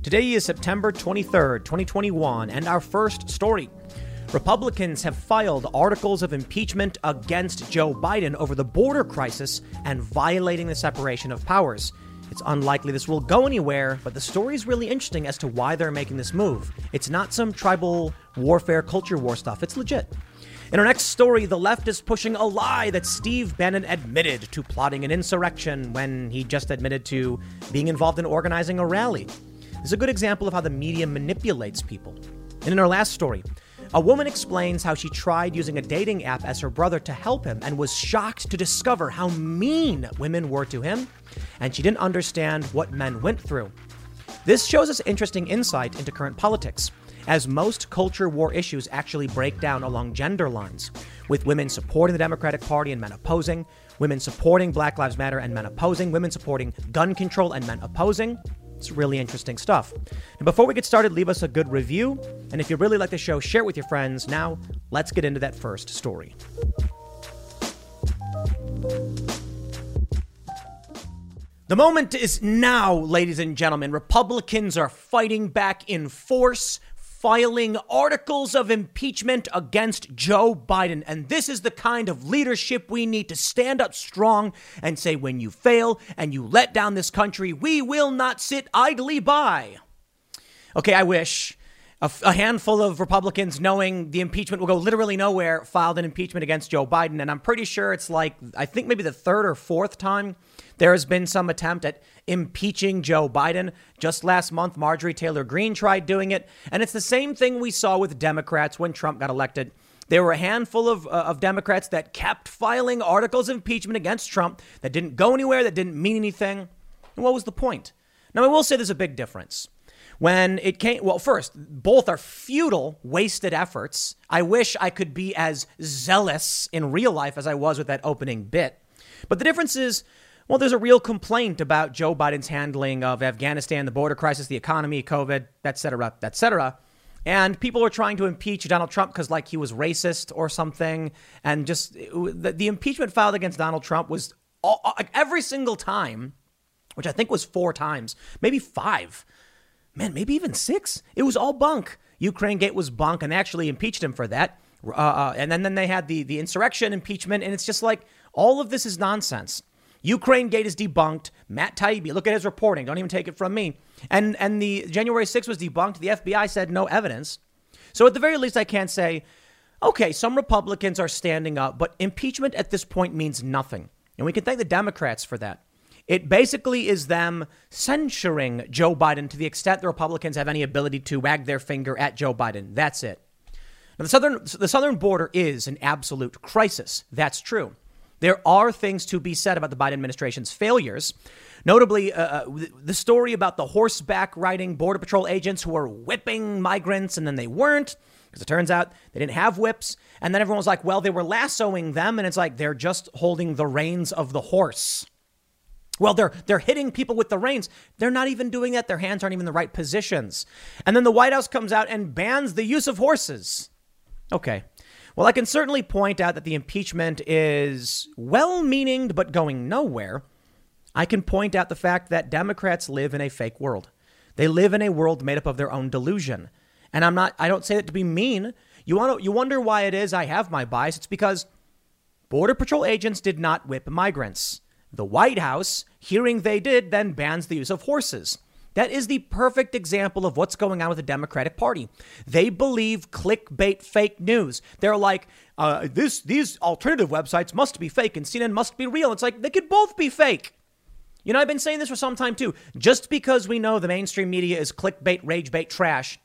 Today is September 23rd, 2021, and our first story. Republicans have filed articles of impeachment against Joe Biden over the border crisis and violating the separation of powers. It's unlikely this will go anywhere, but the story is really interesting as to why they're making this move. It's not some tribal warfare, culture war stuff, it's legit. In our next story, the left is pushing a lie that Steve Bannon admitted to plotting an insurrection when he just admitted to being involved in organizing a rally is a good example of how the media manipulates people. And in our last story, a woman explains how she tried using a dating app as her brother to help him and was shocked to discover how mean women were to him, and she didn't understand what men went through. This shows us interesting insight into current politics, as most culture war issues actually break down along gender lines, with women supporting the Democratic Party and men opposing, women supporting Black Lives Matter and men opposing, women supporting gun control and men opposing. It's really interesting stuff. And before we get started, leave us a good review. And if you really like the show, share it with your friends. Now, let's get into that first story. The moment is now, ladies and gentlemen. Republicans are fighting back in force filing articles of impeachment against Joe Biden. And this is the kind of leadership we need to stand up strong and say, when you fail and you let down this country, we will not sit idly by. Okay, I wish. A, handful of Republicans, knowing the impeachment will go literally nowhere, filed an impeachment against Joe Biden. And I'm pretty sure it's like, I think maybe the third or fourth time there has been some attempt at impeaching Joe Biden. Just last month, Marjorie Taylor Greene tried doing it. And it's the same thing we saw with Democrats when Trump got elected. There were a handful of, uh, of Democrats that kept filing articles of impeachment against Trump that didn't go anywhere, that didn't mean anything. And what was the point? Now, I will say there's a big difference. When it came, well, first, both are futile, wasted efforts. I wish I could be as zealous in real life as I was with that opening bit. But the difference is well, there's a real complaint about Joe Biden's handling of Afghanistan, the border crisis, the economy, COVID, et cetera, et cetera. And people are trying to impeach Donald Trump because, like, he was racist or something. And just the, the impeachment filed against Donald Trump was all, every single time, which I think was four times, maybe five, man, maybe even six. It was all bunk. Ukraine Gate was bunk, and actually impeached him for that. Uh, uh, and then, then they had the, the insurrection impeachment, and it's just like all of this is nonsense. Ukraine Gate is debunked. Matt Taibbi, look at his reporting. Don't even take it from me. And and the January 6th was debunked. The FBI said no evidence. So at the very least, I can't say, okay, some Republicans are standing up, but impeachment at this point means nothing. And we can thank the Democrats for that. It basically is them censuring Joe Biden to the extent the Republicans have any ability to wag their finger at Joe Biden. That's it. Now, the southern the southern border is an absolute crisis. That's true. There are things to be said about the Biden administration's failures. Notably, uh, uh the story about the horseback riding Border Patrol agents who were whipping migrants and then they weren't, because it turns out they didn't have whips. And then everyone was like, well, they were lassoing them. And it's like they're just holding the reins of the horse. Well, they're they're hitting people with the reins. They're not even doing that. Their hands aren't even in the right positions. And then the White House comes out and bans the use of horses. Okay, well, I can certainly point out that the impeachment is well meaning but going nowhere. I can point out the fact that Democrats live in a fake world. They live in a world made up of their own delusion. And I'm not I don't say that to be mean. You want to, you wonder why it is I have my bias. It's because Border Patrol agents did not whip migrants. The White House, hearing they did, then bans the use of horses. That is the perfect example of what's going on with the Democratic Party. They believe clickbait fake news. They're like, uh, this, these alternative websites must be fake and CNN must be real. It's like they could both be fake. You know, I've been saying this for some time too. Just because we know the mainstream media is clickbait, ragebait, trash,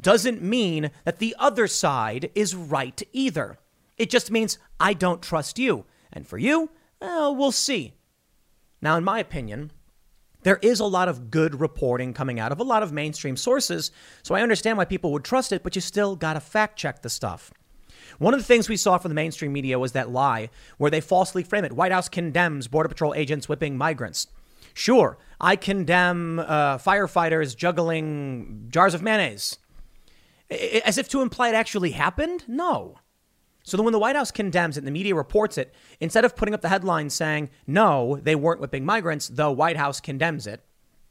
doesn't mean that the other side is right either. It just means I don't trust you. And for you, well, we'll see. Now, in my opinion, there is a lot of good reporting coming out of a lot of mainstream sources. So I understand why people would trust it, but you still got to fact check the stuff. One of the things we saw from the mainstream media was that lie where they falsely frame it. White House condemns Border Patrol agents whipping migrants. Sure, I condemn uh, firefighters juggling jars of mayonnaise. As if to imply it actually happened? No. So then when the White House condemns it and the media reports it, instead of putting up the headline saying, no, they weren't whipping migrants, the White House condemns it,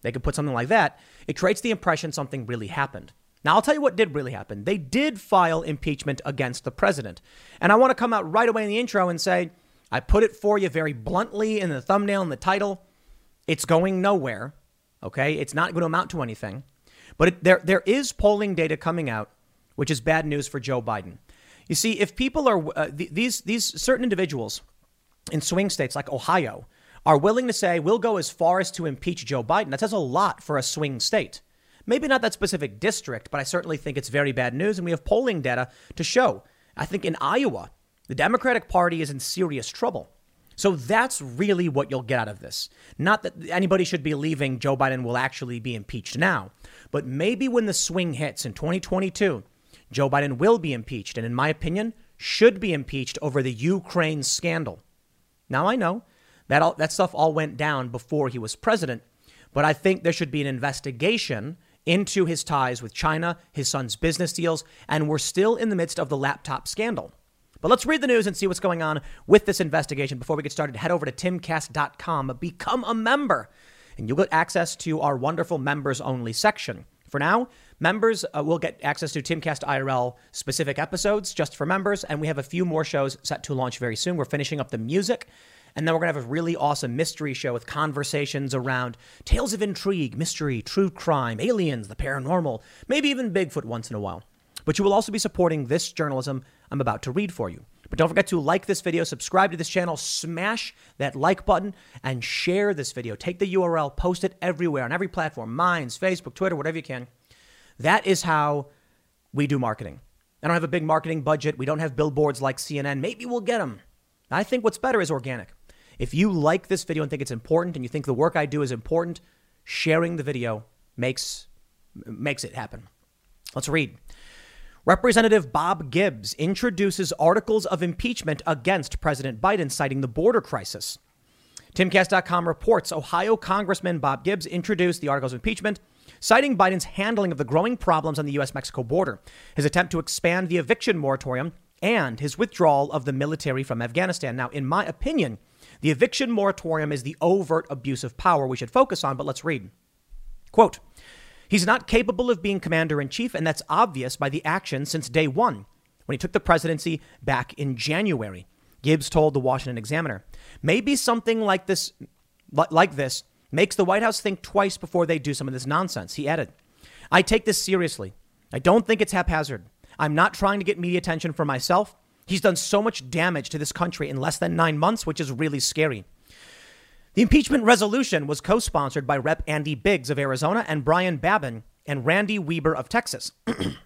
they could put something like that, it creates the impression something really happened. Now, I'll tell you what did really happen. They did file impeachment against the president. And I want to come out right away in the intro and say, I put it for you very bluntly in the thumbnail and the title. It's going nowhere. Okay. It's not going to amount to anything. But it, there, there is polling data coming out, which is bad news for Joe Biden. You see, if people are, uh, th- these, these certain individuals in swing states like Ohio are willing to say, we'll go as far as to impeach Joe Biden, that says a lot for a swing state. Maybe not that specific district, but I certainly think it's very bad news. And we have polling data to show. I think in Iowa, the Democratic Party is in serious trouble. So that's really what you'll get out of this. Not that anybody should be believing Joe Biden will actually be impeached now, but maybe when the swing hits in 2022, Joe Biden will be impeached, and in my opinion, should be impeached over the Ukraine scandal. Now, I know that, all, that stuff all went down before he was president, but I think there should be an investigation into his ties with China, his son's business deals, and we're still in the midst of the laptop scandal. But let's read the news and see what's going on with this investigation. Before we get started, head over to timcast.com, become a member, and you'll get access to our wonderful members only section. For now, members uh, will get access to Timcast IRL specific episodes just for members, and we have a few more shows set to launch very soon. We're finishing up the music, and then we're going to have a really awesome mystery show with conversations around tales of intrigue, mystery, true crime, aliens, the paranormal, maybe even Bigfoot once in a while. But you will also be supporting this journalism I'm about to read for you. But don't forget to like this video, subscribe to this channel, smash that like button, and share this video. Take the URL, post it everywhere on every platform Minds, Facebook, Twitter, whatever you can. That is how we do marketing. I don't have a big marketing budget. We don't have billboards like CNN. Maybe we'll get them. I think what's better is organic. If you like this video and think it's important and you think the work I do is important, sharing the video makes makes it happen. Let's read. Representative Bob Gibbs introduces articles of impeachment against President Biden, citing the border crisis. Timcast.com reports Ohio Congressman Bob Gibbs introduced the articles of impeachment, citing Biden's handling of the growing problems on the U.S. Mexico border, his attempt to expand the eviction moratorium, and his withdrawal of the military from Afghanistan. Now, in my opinion, the eviction moratorium is the overt abuse of power we should focus on, but let's read. Quote He's not capable of being commander in chief, and that's obvious by the action since day one, when he took the presidency back in January. Gibbs told the Washington Examiner. Maybe something like this, like this makes the White House think twice before they do some of this nonsense. He added, I take this seriously. I don't think it's haphazard. I'm not trying to get media attention for myself. He's done so much damage to this country in less than nine months, which is really scary. The impeachment resolution was co sponsored by Rep. Andy Biggs of Arizona and Brian Babin and Randy Weber of Texas. this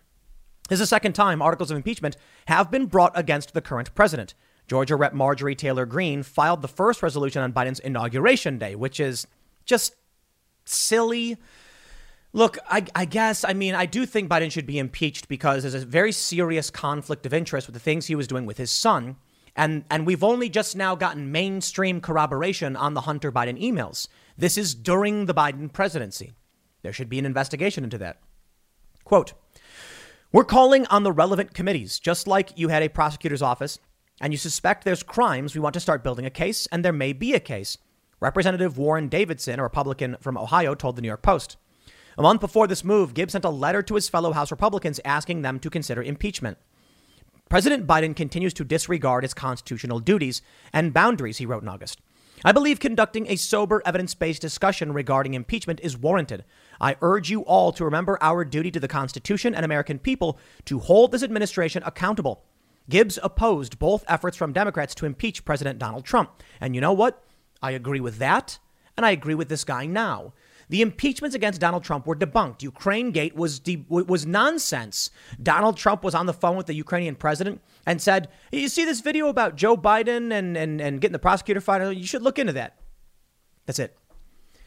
is the second time articles of impeachment have been brought against the current president. Georgia Rep. Marjorie Taylor Greene filed the first resolution on Biden's inauguration day, which is just silly. Look, I, I, guess, I mean, I do think Biden should be impeached because there's a very serious conflict of interest with the things he was doing with his son. And, and we've only just now gotten mainstream corroboration on the Hunter Biden emails. This is during the Biden presidency. There should be an investigation into that. Quote We're calling on the relevant committees, just like you had a prosecutor's office and you suspect there's crimes, we want to start building a case, and there may be a case. Representative Warren Davidson, a Republican from Ohio, told the New York Post. A month before this move, Gibbs sent a letter to his fellow House Republicans asking them to consider impeachment. President Biden continues to disregard his constitutional duties and boundaries, he wrote in August. I believe conducting a sober, evidence based discussion regarding impeachment is warranted. I urge you all to remember our duty to the Constitution and American people to hold this administration accountable. Gibbs opposed both efforts from Democrats to impeach President Donald Trump. And you know what? I agree with that, and I agree with this guy now. The impeachments against Donald Trump were debunked. Ukraine Gate was de- was nonsense. Donald Trump was on the phone with the Ukrainian president and said, "You see this video about Joe Biden and and, and getting the prosecutor fired? You should look into that." That's it.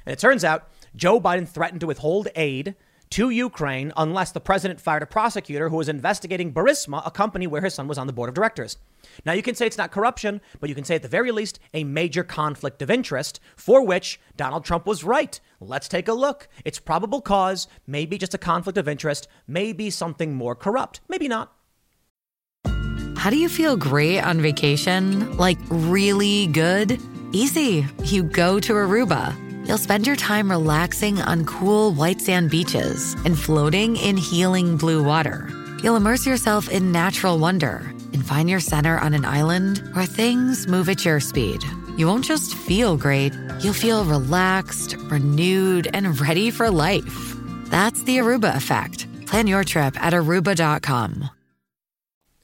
And it turns out Joe Biden threatened to withhold aid to Ukraine unless the president fired a prosecutor who was investigating Burisma, a company where his son was on the board of directors. Now, you can say it's not corruption, but you can say at the very least a major conflict of interest for which Donald Trump was right. Let's take a look. It's probable cause, maybe just a conflict of interest, maybe something more corrupt, maybe not. How do you feel great on vacation? Like really good? Easy. You go to Aruba. You'll spend your time relaxing on cool white sand beaches and floating in healing blue water. You'll immerse yourself in natural wonder and find your center on an island where things move at your speed. You won't just feel great, you'll feel relaxed, renewed, and ready for life. That's the Aruba effect. Plan your trip at aruba.com.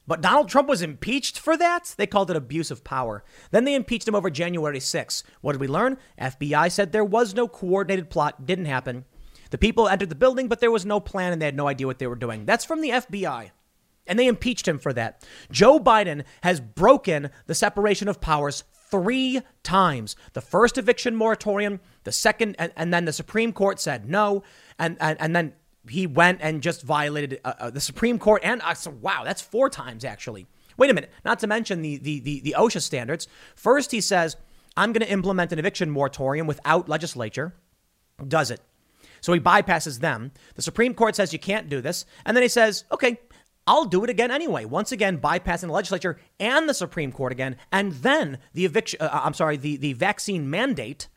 But Donald Trump was impeached for that? They called it abuse of power. Then they impeached him over January 6. What did we learn? FBI said there was no coordinated plot, didn't happen. The people entered the building, but there was no plan and they had no idea what they were doing. That's from the FBI. And they impeached him for that. Joe Biden has broken the separation of powers three times. The first eviction moratorium, the second, and, and then the Supreme Court said no. And, and, and then he went and just violated uh, uh, the Supreme Court. And uh, so, wow, that's four times actually. Wait a minute. Not to mention the, the, the, the OSHA standards. First, he says, I'm going to implement an eviction moratorium without legislature. Does it. So he bypasses them. The Supreme Court says you can't do this. And then he says, okay, I'll do it again anyway. Once again, bypassing the legislature and the Supreme Court again. And then the eviction, uh, I'm sorry, the, the vaccine mandate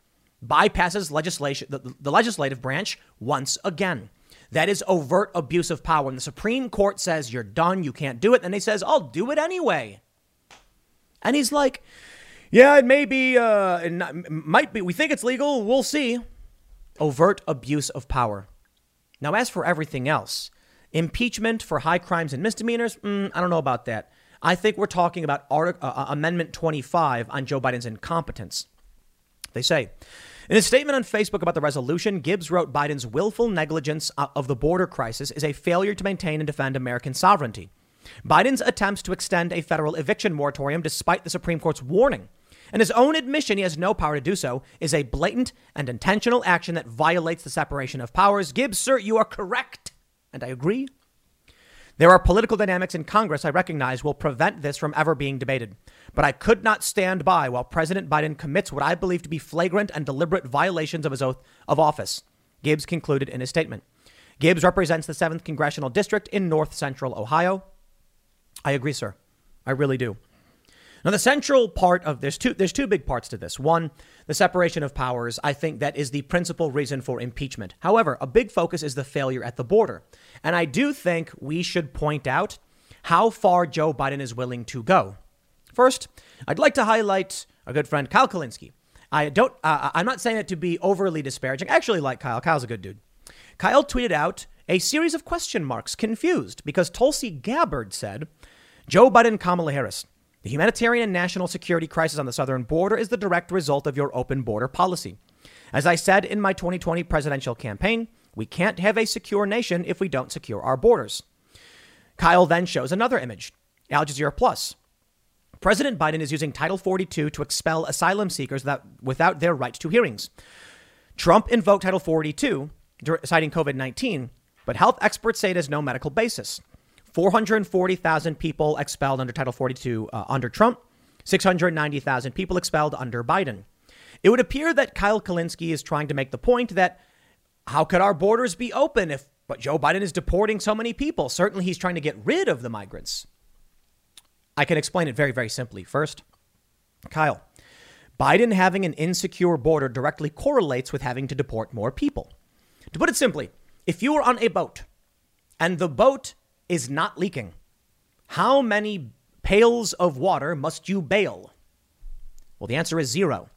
bypasses legislation, the, the legislative branch once again. That is overt abuse of power. And the Supreme Court says you're done, you can't do it. And he says, I'll do it anyway. And he's like, yeah, it may be, uh, it not, might be, we think it's legal, we'll see. Overt abuse of power. Now, as for everything else, impeachment for high crimes and misdemeanors, mm, I don't know about that. I think we're talking about uh, uh, Amendment 25 on Joe Biden's incompetence. They say, in a statement on Facebook about the resolution, Gibbs wrote Biden's willful negligence uh, of the border crisis is a failure to maintain and defend American sovereignty. Biden's attempts to extend a federal eviction moratorium despite the Supreme Court's warning and his own admission he has no power to do so is a blatant and intentional action that violates the separation of powers. Gibbs, sir, you are correct. And I agree. There are political dynamics in Congress I recognize will prevent this from ever being debated. But I could not stand by while President Biden commits what I believe to be flagrant and deliberate violations of his oath of office, Gibbs concluded in his statement. Gibbs represents the 7th Congressional District in north central Ohio. I agree, sir. I really do. Now, the central part of there's two there's two big parts to this. One, the separation of powers. I think that is the principal reason for impeachment. However, a big focus is the failure at the border, and I do think we should point out how far Joe Biden is willing to go. First, I'd like to highlight our good friend Kyle Kulinski. I don't. Uh, I'm not saying it to be overly disparaging. I actually like Kyle. Kyle's a good dude. Kyle tweeted out a series of question marks, confused because Tulsi Gabbard said, "Joe Biden, Kamala Harris." The humanitarian and national security crisis on the southern border is the direct result of your open border policy. As I said in my 2020 presidential campaign, we can't have a secure nation if we don't secure our borders. Kyle then shows another image Al Jazeera Plus. President Biden is using Title 42 to expel asylum seekers without, without their right to hearings. Trump invoked Title 42, citing COVID 19, but health experts say it has no medical basis. 440,000 people expelled under Title 42 uh, under Trump, 690,000 people expelled under Biden. It would appear that Kyle Kulinski is trying to make the point that how could our borders be open if but Joe Biden is deporting so many people? Certainly he's trying to get rid of the migrants. I can explain it very, very simply. First, Kyle, Biden having an insecure border directly correlates with having to deport more people. To put it simply, if you are on a boat and the boat is not leaking, how many pails of water must you bail? Well, the answer is zero.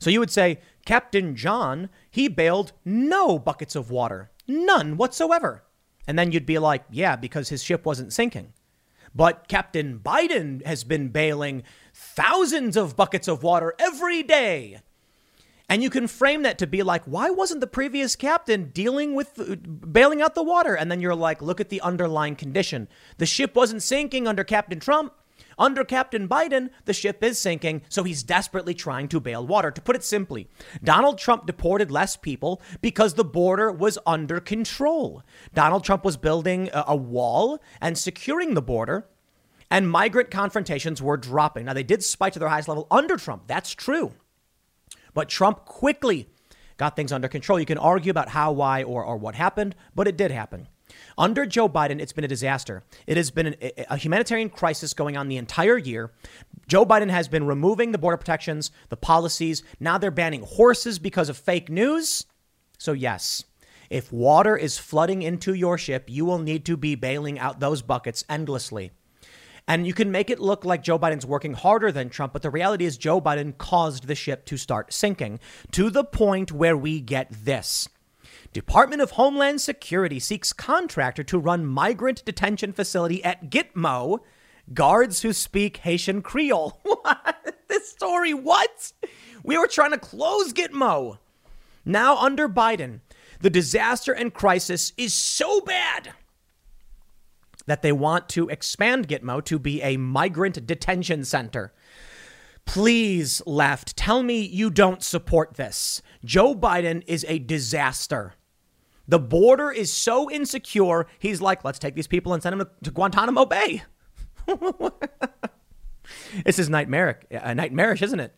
So you would say, Captain John, he bailed no buckets of water, none whatsoever. And then you'd be like, yeah, because his ship wasn't sinking. But Captain Biden has been bailing thousands of buckets of water every day. And you can frame that to be like, why wasn't the previous captain dealing with bailing out the water? And then you're like, look at the underlying condition. The ship wasn't sinking under Captain Trump. Under Captain Biden, the ship is sinking, so he's desperately trying to bail water. To put it simply, Donald Trump deported less people because the border was under control. Donald Trump was building a wall and securing the border, and migrant confrontations were dropping. Now, they did spike to their highest level under Trump. That's true. But Trump quickly got things under control. You can argue about how, why, or, or what happened, but it did happen. Under Joe Biden, it's been a disaster. It has been an, a humanitarian crisis going on the entire year. Joe Biden has been removing the border protections, the policies. Now they're banning horses because of fake news. So, yes, if water is flooding into your ship, you will need to be bailing out those buckets endlessly. And you can make it look like Joe Biden's working harder than Trump, but the reality is Joe Biden caused the ship to start sinking to the point where we get this. Department of Homeland Security seeks contractor to run migrant detention facility at Gitmo. Guards who speak Haitian Creole. What? This story, what? We were trying to close Gitmo. Now, under Biden, the disaster and crisis is so bad that they want to expand Gitmo to be a migrant detention center. Please, left, tell me you don't support this. Joe Biden is a disaster. The border is so insecure, he's like, let's take these people and send them to, Guantanamo Bay. this is nightmarish, uh, nightmarish, isn't it?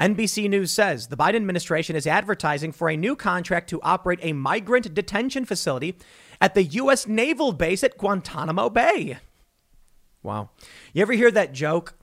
NBC News says the Biden administration is advertising for a new contract to operate a migrant detention facility at the U.S. naval base at Guantanamo Bay. Wow. You ever hear that joke?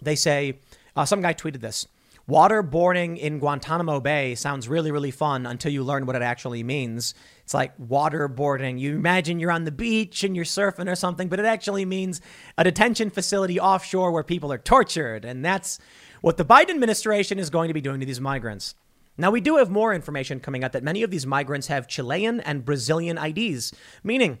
They say, uh, some guy tweeted this Waterboarding in Guantanamo Bay sounds really, really fun until you learn what it actually means. It's like waterboarding. You imagine you're on the beach and you're surfing or something, but it actually means a detention facility offshore where people are tortured. And that's what the Biden administration is going to be doing to these migrants. Now, we do have more information coming out that many of these migrants have Chilean and Brazilian IDs, meaning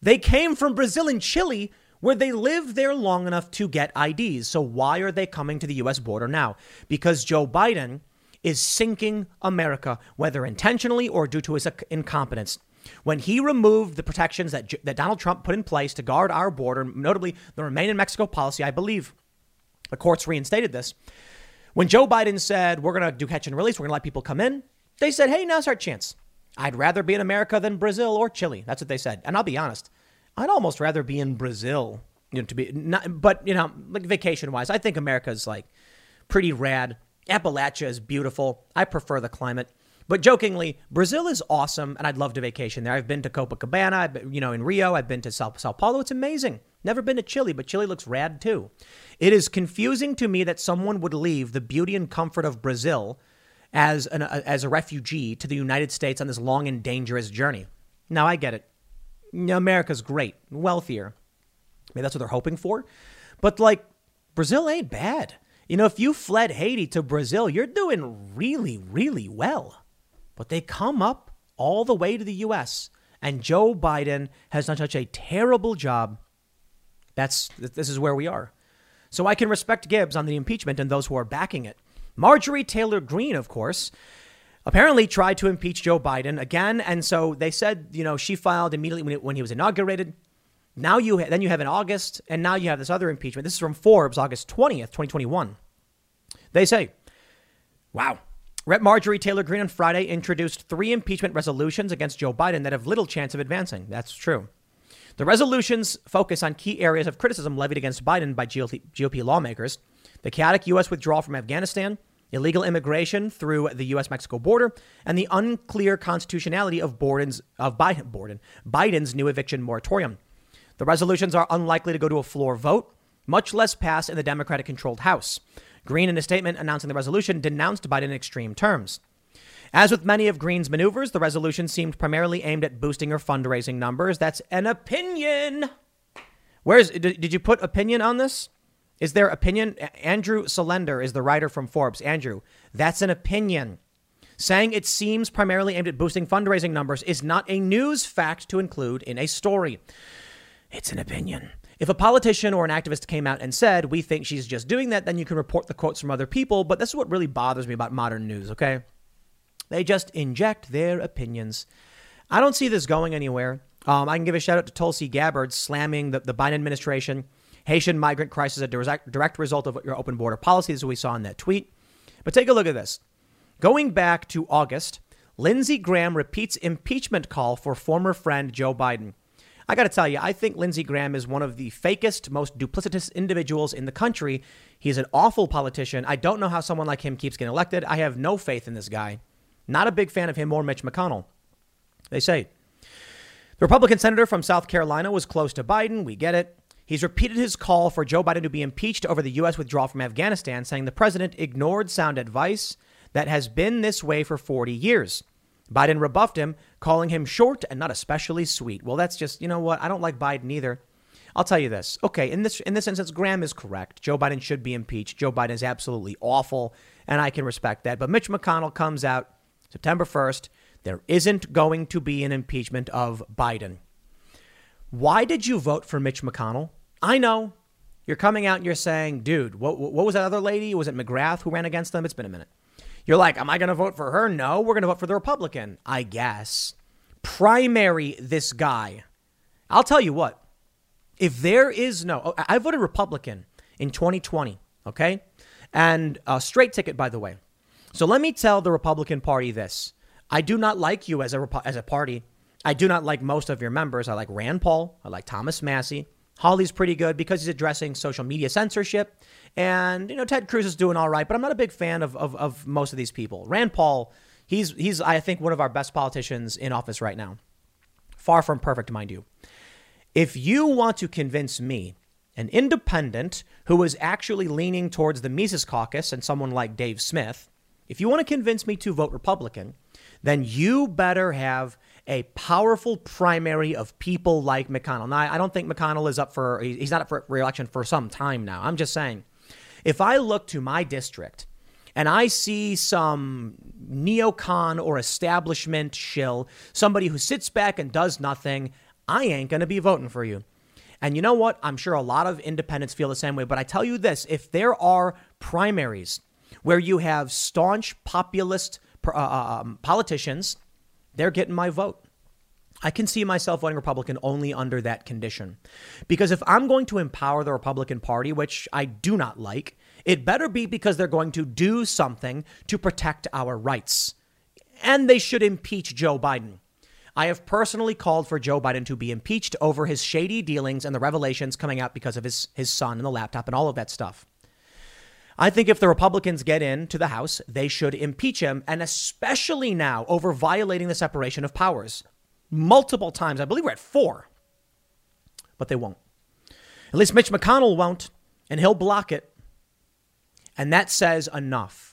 they came from Brazil and Chile where they lived there long enough to get IDs. So why are they coming to the US border now? Because Joe Biden is sinking America, whether intentionally or due to his incompetence. When he removed the protections that, that Donald Trump put in place to guard our border, notably the Remain in Mexico policy, I believe the courts reinstated this. When Joe Biden said, we're going to do catch and release, we're going to let people come in, they said, hey, now's our chance. I'd rather be in America than Brazil or Chile. That's what they said. And I'll be honest, I'd almost rather be in Brazil, you know, to be not, but you know, like vacation wise, I think America's like pretty rad. Appalachia is beautiful. I prefer the climate. But jokingly, Brazil is awesome, and I'd love to vacation there. I've been to Copacabana, you know, in Rio. I've been to Sao, Sao Paulo. It's amazing. Never been to Chile, but Chile looks rad too. It is confusing to me that someone would leave the beauty and comfort of Brazil as an uh, as a refugee to the United States on this long and dangerous journey. Now I get it. America's great, wealthier. Maybe that's what they're hoping for. But like, Brazil ain't bad. You know, if you fled Haiti to Brazil, you're doing really, really well. But they come up all the way to the U.S., and Joe Biden has done such a terrible job. That's this is where we are. So I can respect Gibbs on the impeachment and those who are backing it. Marjorie Taylor Greene, of course, apparently tried to impeach Joe Biden again. And so they said, you know, she filed immediately when, it, when he was inaugurated. Now you then you have in August, and now you have this other impeachment. This is from Forbes, August 20th, 2021. They say, wow. Rep. Marjorie Taylor Greene on Friday introduced three impeachment resolutions against Joe Biden that have little chance of advancing. That's true. The resolutions focus on key areas of criticism levied against Biden by GOP, lawmakers the chaotic U.S. withdrawal from Afghanistan, illegal immigration through the U.S. Mexico border, and the unclear constitutionality of, Borden's, of Biden, Borden, Biden's new eviction moratorium. The resolutions are unlikely to go to a floor vote, much less pass in the Democratic controlled House. Greene, in a statement announcing the resolution, denounced Biden in extreme terms. As with many of Greene's maneuvers, the resolution seemed primarily aimed at boosting her fundraising numbers. That's an opinion. Where's did you put opinion on this? Is there opinion? Andrew Solender is the writer from Forbes. Andrew, that's an opinion. Saying it seems primarily aimed at boosting fundraising numbers is not a news fact to include in a story. It's an opinion. If a politician or an activist came out and said, we think she's just doing that, then you can report the quotes from other people. But this is what really bothers me about modern news, okay? They just inject their opinions. I don't see this going anywhere. Um, I can give a shout out to Tulsi Gabbard slamming the, the Biden administration Haitian migrant crisis a direct, direct result of your open border policies, as we saw in that tweet. But take a look at this. Going back to August, Lindsey Graham repeats impeachment call for former friend Joe Biden. I got to tell you, I think Lindsey Graham is one of the fakest, most duplicitous individuals in the country. He's an awful politician. I don't know how someone like him keeps getting elected. I have no faith in this guy. Not a big fan of him or Mitch McConnell. They say. The Republican senator from South Carolina was close to Biden. We get it. He's repeated his call for Joe Biden to be impeached over the U.S. withdrawal from Afghanistan, saying the president ignored sound advice that has been this way for 40 years. Biden rebuffed him, calling him short and not especially sweet. Well, that's just, you know what? I don't like Biden either. I'll tell you this. Okay, in this in this instance, Graham is correct. Joe Biden should be impeached. Joe Biden is absolutely awful, and I can respect that. But Mitch McConnell comes out September 1st. There isn't going to be an impeachment of Biden. Why did you vote for Mitch McConnell? I know you're coming out and you're saying, dude, what, what was that other lady? Was it McGrath who ran against them? It's been a minute. You're like, am I going to vote for her? No, we're going to vote for the Republican, I guess. Primary this guy. I'll tell you what, if there is no, I voted Republican in 2020, okay? And a straight ticket, by the way. So let me tell the Republican Party this. I do not like you as a, as a party. I do not like most of your members. I like Rand Paul. I like Thomas Massie. Hawley's pretty good because he's addressing social media censorship. And, you know, Ted Cruz is doing all right, but I'm not a big fan of, of, of most of these people. Rand Paul, he's, he's, I think, one of our best politicians in office right now. Far from perfect, mind you. If you want to convince me, an independent who is actually leaning towards the Mises caucus and someone like Dave Smith, if you want to convince me to vote Republican, then you better have a powerful primary of people like McConnell. Now, I don't think McConnell is up for, he's not up for reelection for some time now. I'm just saying, if I look to my district and I see some neocon or establishment shill, somebody who sits back and does nothing, I ain't going to be voting for you. And you know what? I'm sure a lot of independents feel the same way. But I tell you this if there are primaries where you have staunch populist uh, uh, um, politicians they're getting my vote. I can see myself voting Republican only under that condition. Because if I'm going to empower the Republican Party, which I do not like, it better be because they're going to do something to protect our rights. And they should impeach Joe Biden. I have personally called for Joe Biden to be impeached over his shady dealings and the revelations coming out because of his, his son and the laptop and all of that stuff. I think if the Republicans get into the House, they should impeach him, and especially now over violating the separation of powers. Multiple times. I believe we're at four. But they won't. At least Mitch McConnell won't, and he'll block it. And that says enough.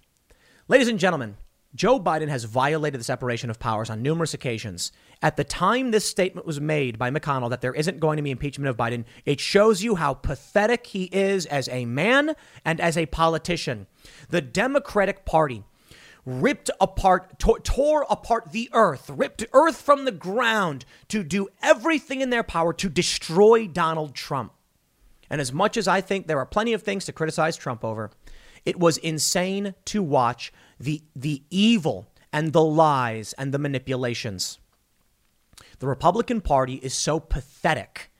Ladies and gentlemen, Joe Biden has violated the separation of powers on numerous occasions. At the time this statement was made by McConnell that there isn't going to be impeachment of Biden, it shows you how pathetic he is as a man and as a politician. The Democratic Party ripped apart, tore, tore apart the earth, ripped earth from the ground to do everything in their power to destroy Donald Trump. And as much as I think there are plenty of things to criticize Trump over, it was insane to watch the, the evil and the lies and the manipulations. The Republican Party is so pathetic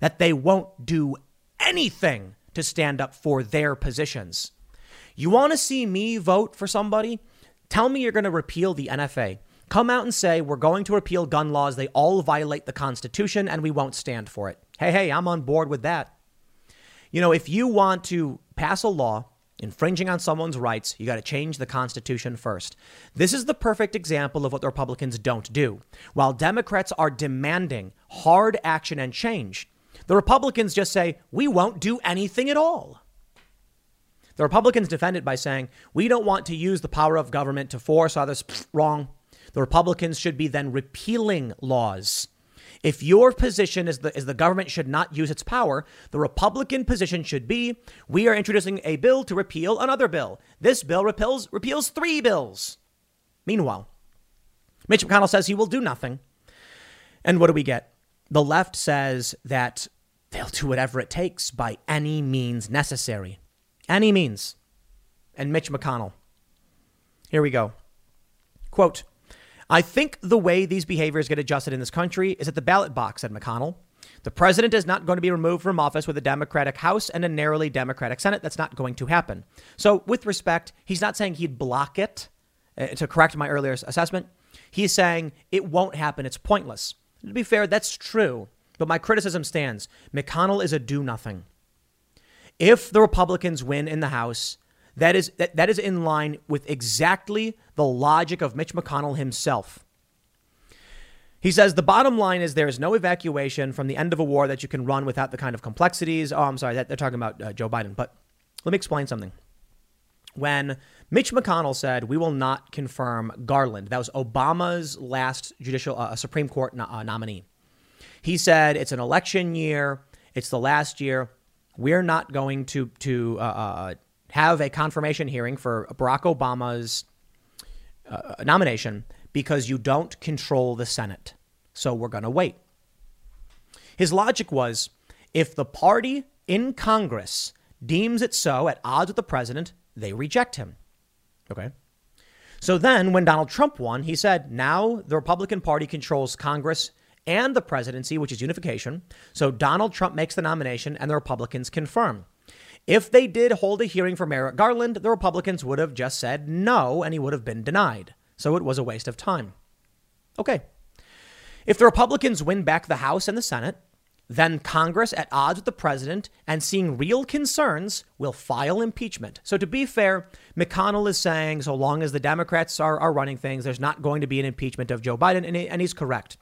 that they won't do anything to stand up for their positions. You want to see me vote for somebody? Tell me you're going to repeal the NFA. Come out and say, we're going to repeal gun laws. They all violate the Constitution and we won't stand for it. Hey, hey, I'm on board with that. You know, if you want to pass a law infringing on someone's rights, you got to change the Constitution first. This is the perfect example of what the Republicans don't do. While Democrats are demanding hard action and change, the Republicans just say, we won't do anything at all. The Republicans defend it by saying, we don't want to use the power of government to force others. Pfft, wrong. The Republicans should be then repealing laws if your position is the, is the government should not use its power, the Republican position should be we are introducing a bill to repeal another bill. This bill repeals, repeals three bills. Meanwhile, Mitch McConnell says he will do nothing. And what do we get? The left says that they'll do whatever it takes by any means necessary. Any means. And Mitch McConnell. Here we go. Quote I think the way these behaviors get adjusted in this country is at the ballot box, said McConnell. The president is not going to be removed from office with a Democratic House and a narrowly Democratic Senate. That's not going to happen. So, with respect, he's not saying he'd block it. Uh, to correct my earlier assessment, he's saying it won't happen. It's pointless. To be fair, that's true. But my criticism stands. McConnell is a do nothing. If the Republicans win in the House, that is, that, that is in line with exactly the logic of Mitch McConnell himself. He says the bottom line is there is no evacuation from the end of a war that you can run without the kind of complexities. Oh, I'm sorry, that, they're talking about uh, Joe Biden. But let me explain something. When Mitch McConnell said we will not confirm Garland, that was Obama's last judicial uh, Supreme Court no- uh, nominee. He said it's an election year, it's the last year. We're not going to to uh, uh, have a confirmation hearing for Barack Obama's uh, nomination because you don't control the Senate. So we're going to wait. His logic was if the party in Congress deems it so at odds with the president, they reject him. Okay. So then when Donald Trump won, he said, now the Republican Party controls Congress and the presidency, which is unification. So Donald Trump makes the nomination and the Republicans confirm. If they did hold a hearing for Merrick Garland, the Republicans would have just said no and he would have been denied. So it was a waste of time. Okay. If the Republicans win back the House and the Senate, then Congress, at odds with the president and seeing real concerns, will file impeachment. So, to be fair, McConnell is saying so long as the Democrats are, are running things, there's not going to be an impeachment of Joe Biden, and, he, and he's correct.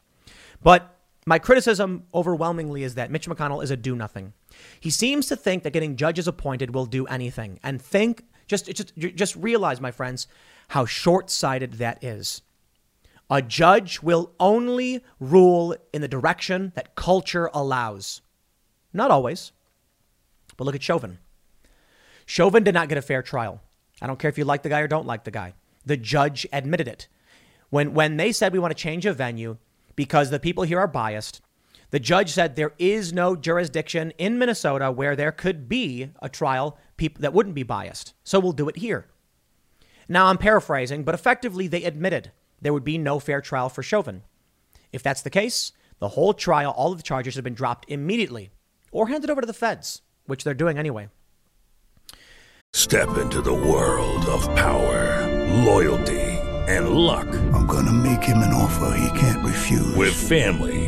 But my criticism overwhelmingly is that Mitch McConnell is a do nothing. He seems to think that getting judges appointed will do anything, and think just just just realize, my friends, how short sighted that is. A judge will only rule in the direction that culture allows. Not always. But look at Chauvin. Chauvin did not get a fair trial. I don't care if you like the guy or don't like the guy. The judge admitted it. When, when they said we want to change a venue because the people here are biased, the judge said there is no jurisdiction in Minnesota where there could be a trial that wouldn't be biased. So we'll do it here. Now, I'm paraphrasing, but effectively, they admitted there would be no fair trial for Chauvin. If that's the case, the whole trial, all of the charges have been dropped immediately or handed over to the feds, which they're doing anyway. Step into the world of power, loyalty, and luck. I'm going to make him an offer he can't refuse. With family,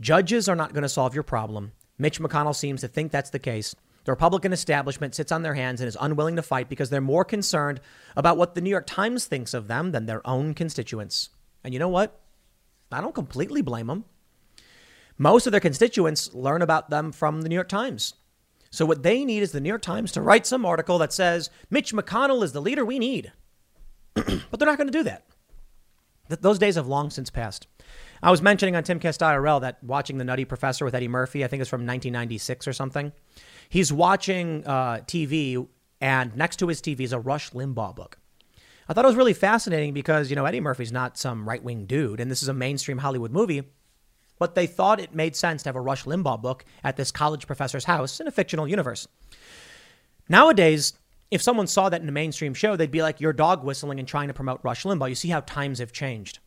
Judges are not going to solve your problem. Mitch McConnell seems to think that's the case. The Republican establishment sits on their hands and is unwilling to fight because they're more concerned about what the New York Times thinks of them than their own constituents. And you know what? I don't completely blame them. Most of their constituents learn about them from the New York Times. So what they need is the New York Times to write some article that says Mitch McConnell is the leader we need. but they're not going to do that. Th- those days have long since passed. I was mentioning on Timcast IRL that watching The Nutty Professor with Eddie Murphy, I think it's from 1996 or something. He's watching uh, TV, and next to his TV is a Rush Limbaugh book. I thought it was really fascinating because, you know, Eddie Murphy's not some right wing dude, and this is a mainstream Hollywood movie. But they thought it made sense to have a Rush Limbaugh book at this college professor's house in a fictional universe. Nowadays, if someone saw that in a mainstream show, they'd be like, you're dog whistling and trying to promote Rush Limbaugh. You see how times have changed.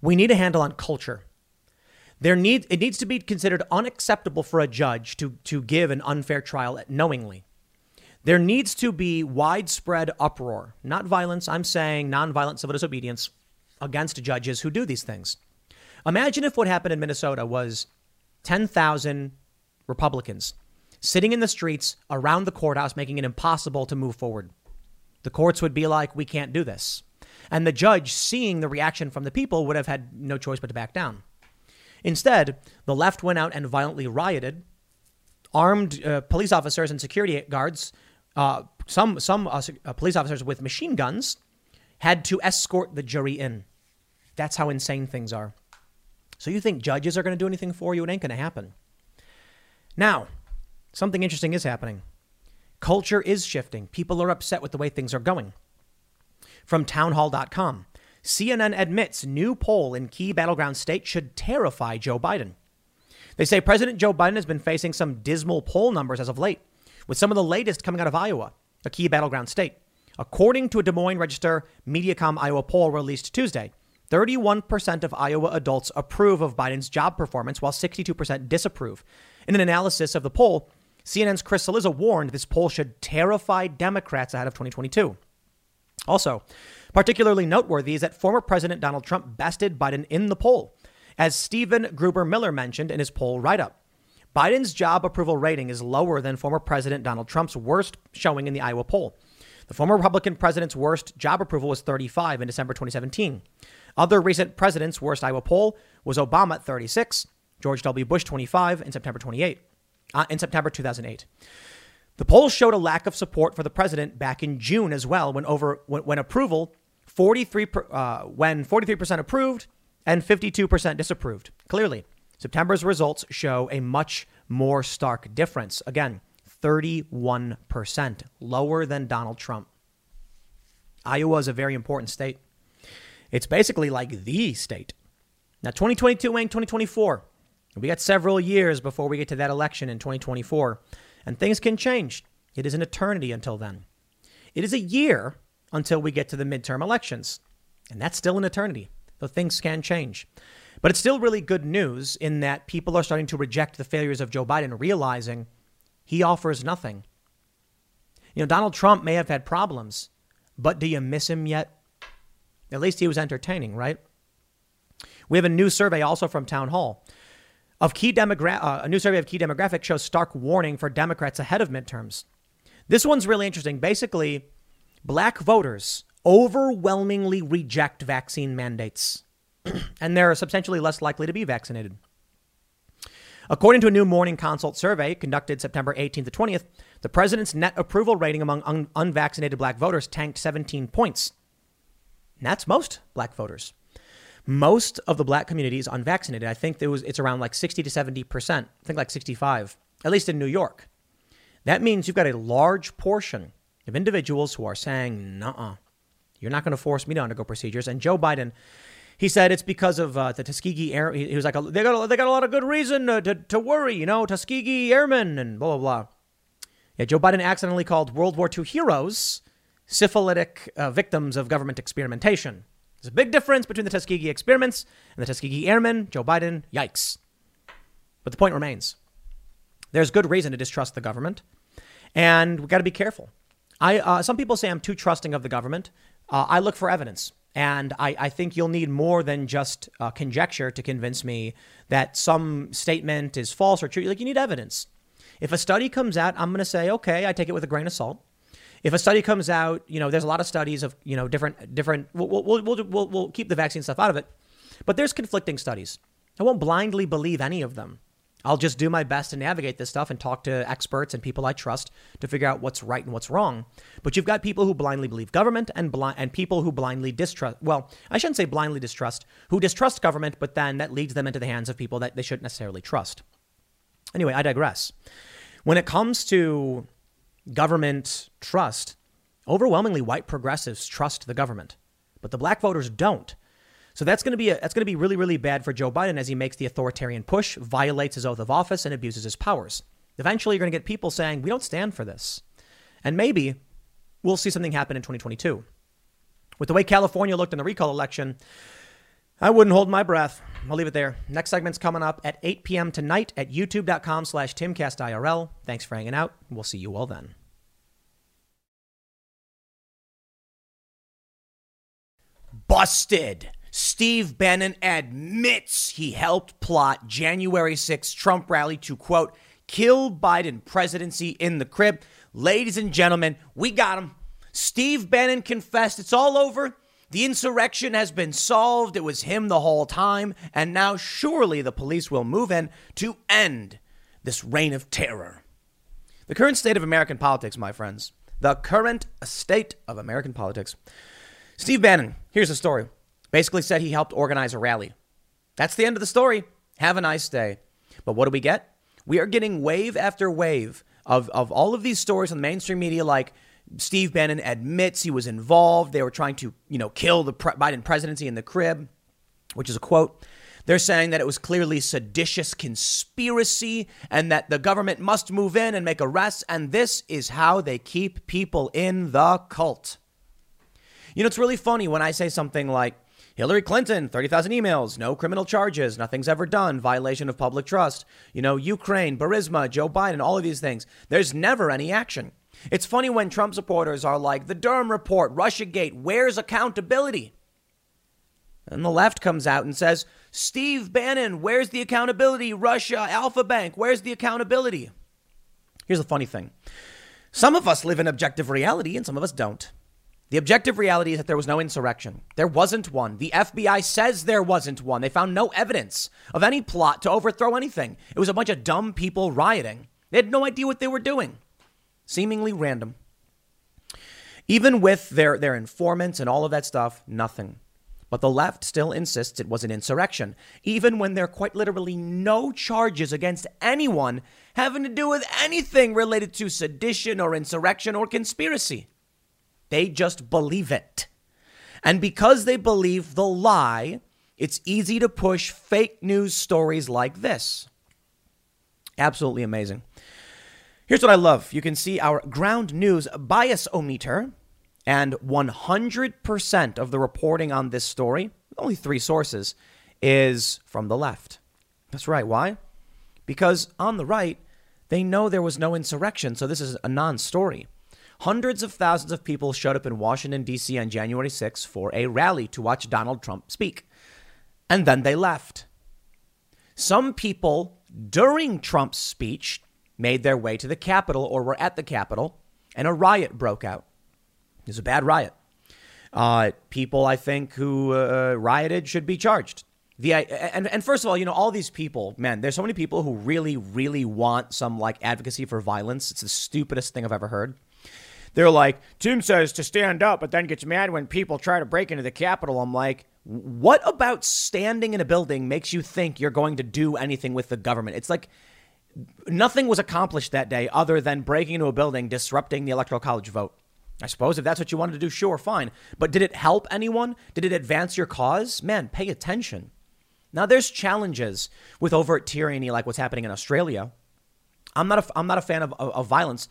We need a handle on culture. There need, it needs to be considered unacceptable for a judge to, to give an unfair trial knowingly. There needs to be widespread uproar, not violence. I'm saying nonviolent civil disobedience against judges who do these things. Imagine if what happened in Minnesota was 10,000 Republicans sitting in the streets around the courthouse, making it impossible to move forward. The courts would be like, we can't do this. And the judge, seeing the reaction from the people, would have had no choice but to back down. Instead, the left went out and violently rioted. Armed uh, police officers and security guards, uh, some, some uh, uh, police officers with machine guns, had to escort the jury in. That's how insane things are. So you think judges are going to do anything for you? It ain't going to happen. Now, something interesting is happening. Culture is shifting. People are upset with the way things are going. From townhall.com, CNN admits new poll in key battleground state should terrify Joe Biden. They say President Joe Biden has been facing some dismal poll numbers as of late, with some of the latest coming out of Iowa, a key battleground state. According to a Des Moines Register Mediacom Iowa poll released Tuesday, 31% of Iowa adults approve of Biden's job performance, while 62% disapprove. In an analysis of the poll, CNN's Chris Cillizza warned this poll should terrify Democrats ahead of 2022. Also, particularly noteworthy is that former President Donald Trump bested Biden in the poll, as Stephen Gruber Miller mentioned in his poll write up. Biden's job approval rating is lower than former President Donald Trump's worst showing in the Iowa poll. The former Republican president's worst job approval was 35 in December 2017. Other recent presidents' worst Iowa poll was Obama at 36, George W. Bush 25 in September 28, uh, in September 2008. The polls showed a lack of support for the president back in June as well, when over when, when approval 43 uh, when 43% approved and 52% disapproved. Clearly, September's results show a much more stark difference. Again, 31%, lower than Donald Trump. Iowa is a very important state. It's basically like the state. Now, 2022 ain't 2024. We got several years before we get to that election in 2024, and things can change. It is an eternity until then. It is a year until we get to the midterm elections, and that's still an eternity, though things can change. But it's still really good news in that people are starting to reject the failures of Joe Biden, realizing he offers nothing. You know, Donald Trump may have had problems, but do you miss him yet? At least he was entertaining, right? We have a new survey also from Town Hall of key demogra- uh, a new survey of key demographics shows stark warning for Democrats ahead of midterms. This one's really interesting. Basically, black voters overwhelmingly reject vaccine mandates, and they're substantially less likely to be vaccinated. According to a new morning consult survey conducted September 18th to 20th, the president's net approval rating among un- unvaccinated black voters tanked 17 points. And that's most black voters. Most of the black community is unvaccinated. I think it was it's around like 60 to 70 percent. I think like 65, at least in New York. That means you've got a large portion of individuals who are saying, "Nah, you're not going to force me to undergo procedures." And Joe Biden he said it's because of uh, the Tuskegee Air. He, was like, they got, a, they got a lot of good reason to, to, to worry, you know, Tuskegee Airmen and blah, blah, blah. Yeah, Joe Biden accidentally called World War II heroes syphilitic uh, victims of government experimentation. There's a big difference between the Tuskegee experiments and the Tuskegee Airmen. Joe Biden, yikes. But the point remains there's good reason to distrust the government, and we've got to be careful. I, uh, some people say I'm too trusting of the government. Uh, I look for evidence. And I, I, think you'll need more than just uh, conjecture to convince me that some statement is false or true. Like, you need evidence. If a study comes out, I'm going to say, okay, I take it with a grain of salt. If a study comes out, you know, there's a lot of studies of, you know, different, different, we'll, we'll, we'll, we'll, we'll keep the vaccine stuff out of it. But there's conflicting studies. I won't blindly believe any of them. I'll just do my best to navigate this stuff and talk to experts and people I trust to figure out what's right and what's wrong. But you've got people who blindly believe government and blind and people who blindly distrust. Well, I shouldn't say blindly distrust, who distrust government, but then that leads them into the hands of people that they shouldn't necessarily trust. Anyway, I digress. When it comes to government trust, overwhelmingly white progressives trust the government, but the black voters don't. So that's going to be a, that's going to be really really bad for Joe Biden as he makes the authoritarian push, violates his oath of office, and abuses his powers. Eventually, you're going to get people saying we don't stand for this, and maybe we'll see something happen in 2022. With the way California looked in the recall election, I wouldn't hold my breath. I'll leave it there. Next segment's coming up at 8 p.m. tonight at youtube.com slash timcastirl. Thanks for hanging out. We'll see you all then. Busted. Steve Bannon admits he helped plot January 6th Trump rally to quote, kill Biden presidency in the crib. Ladies and gentlemen, we got him. Steve Bannon confessed it's all over. The insurrection has been solved. It was him the whole time. And now surely the police will move in to end this reign of terror. The current state of American politics, my friends. The current state of American politics. Steve Bannon, here's the story basically said he helped organize a rally. That's the end of the story. Have a nice day. But what do we get? We are getting wave after wave of, of all of these stories on the mainstream media, like Steve Bannon admits he was involved. They were trying to, you know, kill the pre- Biden presidency in the crib, which is a quote. They're saying that it was clearly seditious conspiracy and that the government must move in and make arrests. And this is how they keep people in the cult. You know, it's really funny when I say something like, Hillary Clinton, 30,000 emails, no criminal charges, nothing's ever done, violation of public trust. You know, Ukraine, Burisma, Joe Biden, all of these things. There's never any action. It's funny when Trump supporters are like, the Durham report, Russiagate, where's accountability? And the left comes out and says, Steve Bannon, where's the accountability? Russia, Alpha Bank, where's the accountability? Here's the funny thing some of us live in objective reality and some of us don't. The objective reality is that there was no insurrection. There wasn't one. The FBI says there wasn't one. They found no evidence of any plot to overthrow anything. It was a bunch of dumb people rioting. They had no idea what they were doing. Seemingly random. Even with their, their informants and all of that stuff, nothing. But the left still insists it was an insurrection, even when there are quite literally no charges against anyone having to do with anything related to sedition or insurrection or conspiracy. They just believe it. And because they believe the lie, it's easy to push fake news stories like this. Absolutely amazing. Here's what I love you can see our ground news bias ometer and 100% of the reporting on this story, only three sources, is from the left. That's right. Why? Because on the right, they know there was no insurrection, so this is a non story. Hundreds of thousands of people showed up in Washington, D.C. on January 6 for a rally to watch Donald Trump speak. And then they left. Some people during Trump's speech made their way to the Capitol or were at the Capitol, and a riot broke out. It was a bad riot. Uh, people, I think, who uh, rioted should be charged. The and and first of all, you know, all these people, man, there's so many people who really, really want some like advocacy for violence. It's the stupidest thing I've ever heard. They're like, Tim says to stand up, but then gets mad when people try to break into the Capitol. I'm like, what about standing in a building makes you think you're going to do anything with the government? It's like nothing was accomplished that day other than breaking into a building, disrupting the electoral college vote. I suppose if that's what you wanted to do, sure, fine. But did it help anyone? Did it advance your cause? Man, pay attention. Now, there's challenges with overt tyranny like what's happening in Australia. I'm not a, I'm not a fan of, of, of violence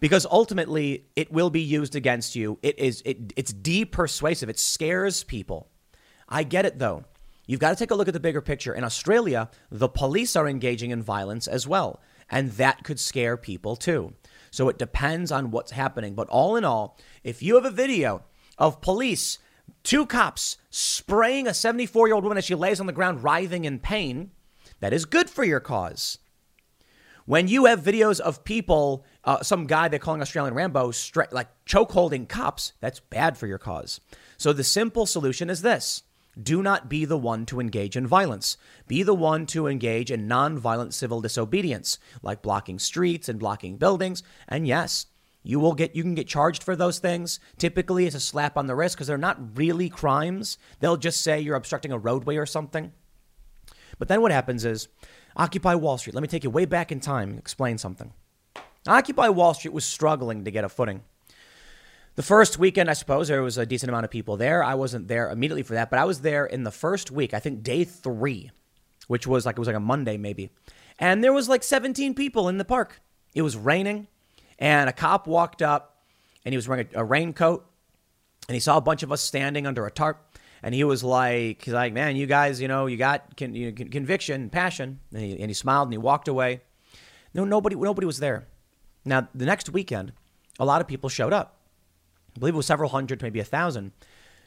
because ultimately it will be used against you. It is it, it's de-persuasive. It scares people. I get it though. You've got to take a look at the bigger picture. In Australia, the police are engaging in violence as well, and that could scare people too. So it depends on what's happening. But all in all, if you have a video of police, two cops spraying a 74 year old woman as she lays on the ground writhing in pain, that is good for your cause. When you have videos of people, uh, some guy they're calling Australian Rambo, like choke holding cops, that's bad for your cause. So the simple solution is this do not be the one to engage in violence. Be the one to engage in nonviolent civil disobedience, like blocking streets and blocking buildings. And yes, you will get you can get charged for those things. Typically, it's a slap on the wrist because they're not really crimes. They'll just say you're obstructing a roadway or something. But then what happens is Occupy Wall Street. Let me take you way back in time and explain something. Occupy Wall Street was struggling to get a footing. The first weekend, I suppose, there was a decent amount of people there. I wasn't there immediately for that, but I was there in the first week, I think day three, which was like, it was like a Monday maybe. And there was like 17 people in the park. It was raining, and a cop walked up, and he was wearing a, a raincoat, and he saw a bunch of us standing under a tarp, and he was like, he's like, man, you guys, you know, you got con- you know, conviction, passion, and he, and he smiled and he walked away. No, nobody, nobody was there. Now, the next weekend, a lot of people showed up. I believe it was several hundred, maybe a thousand,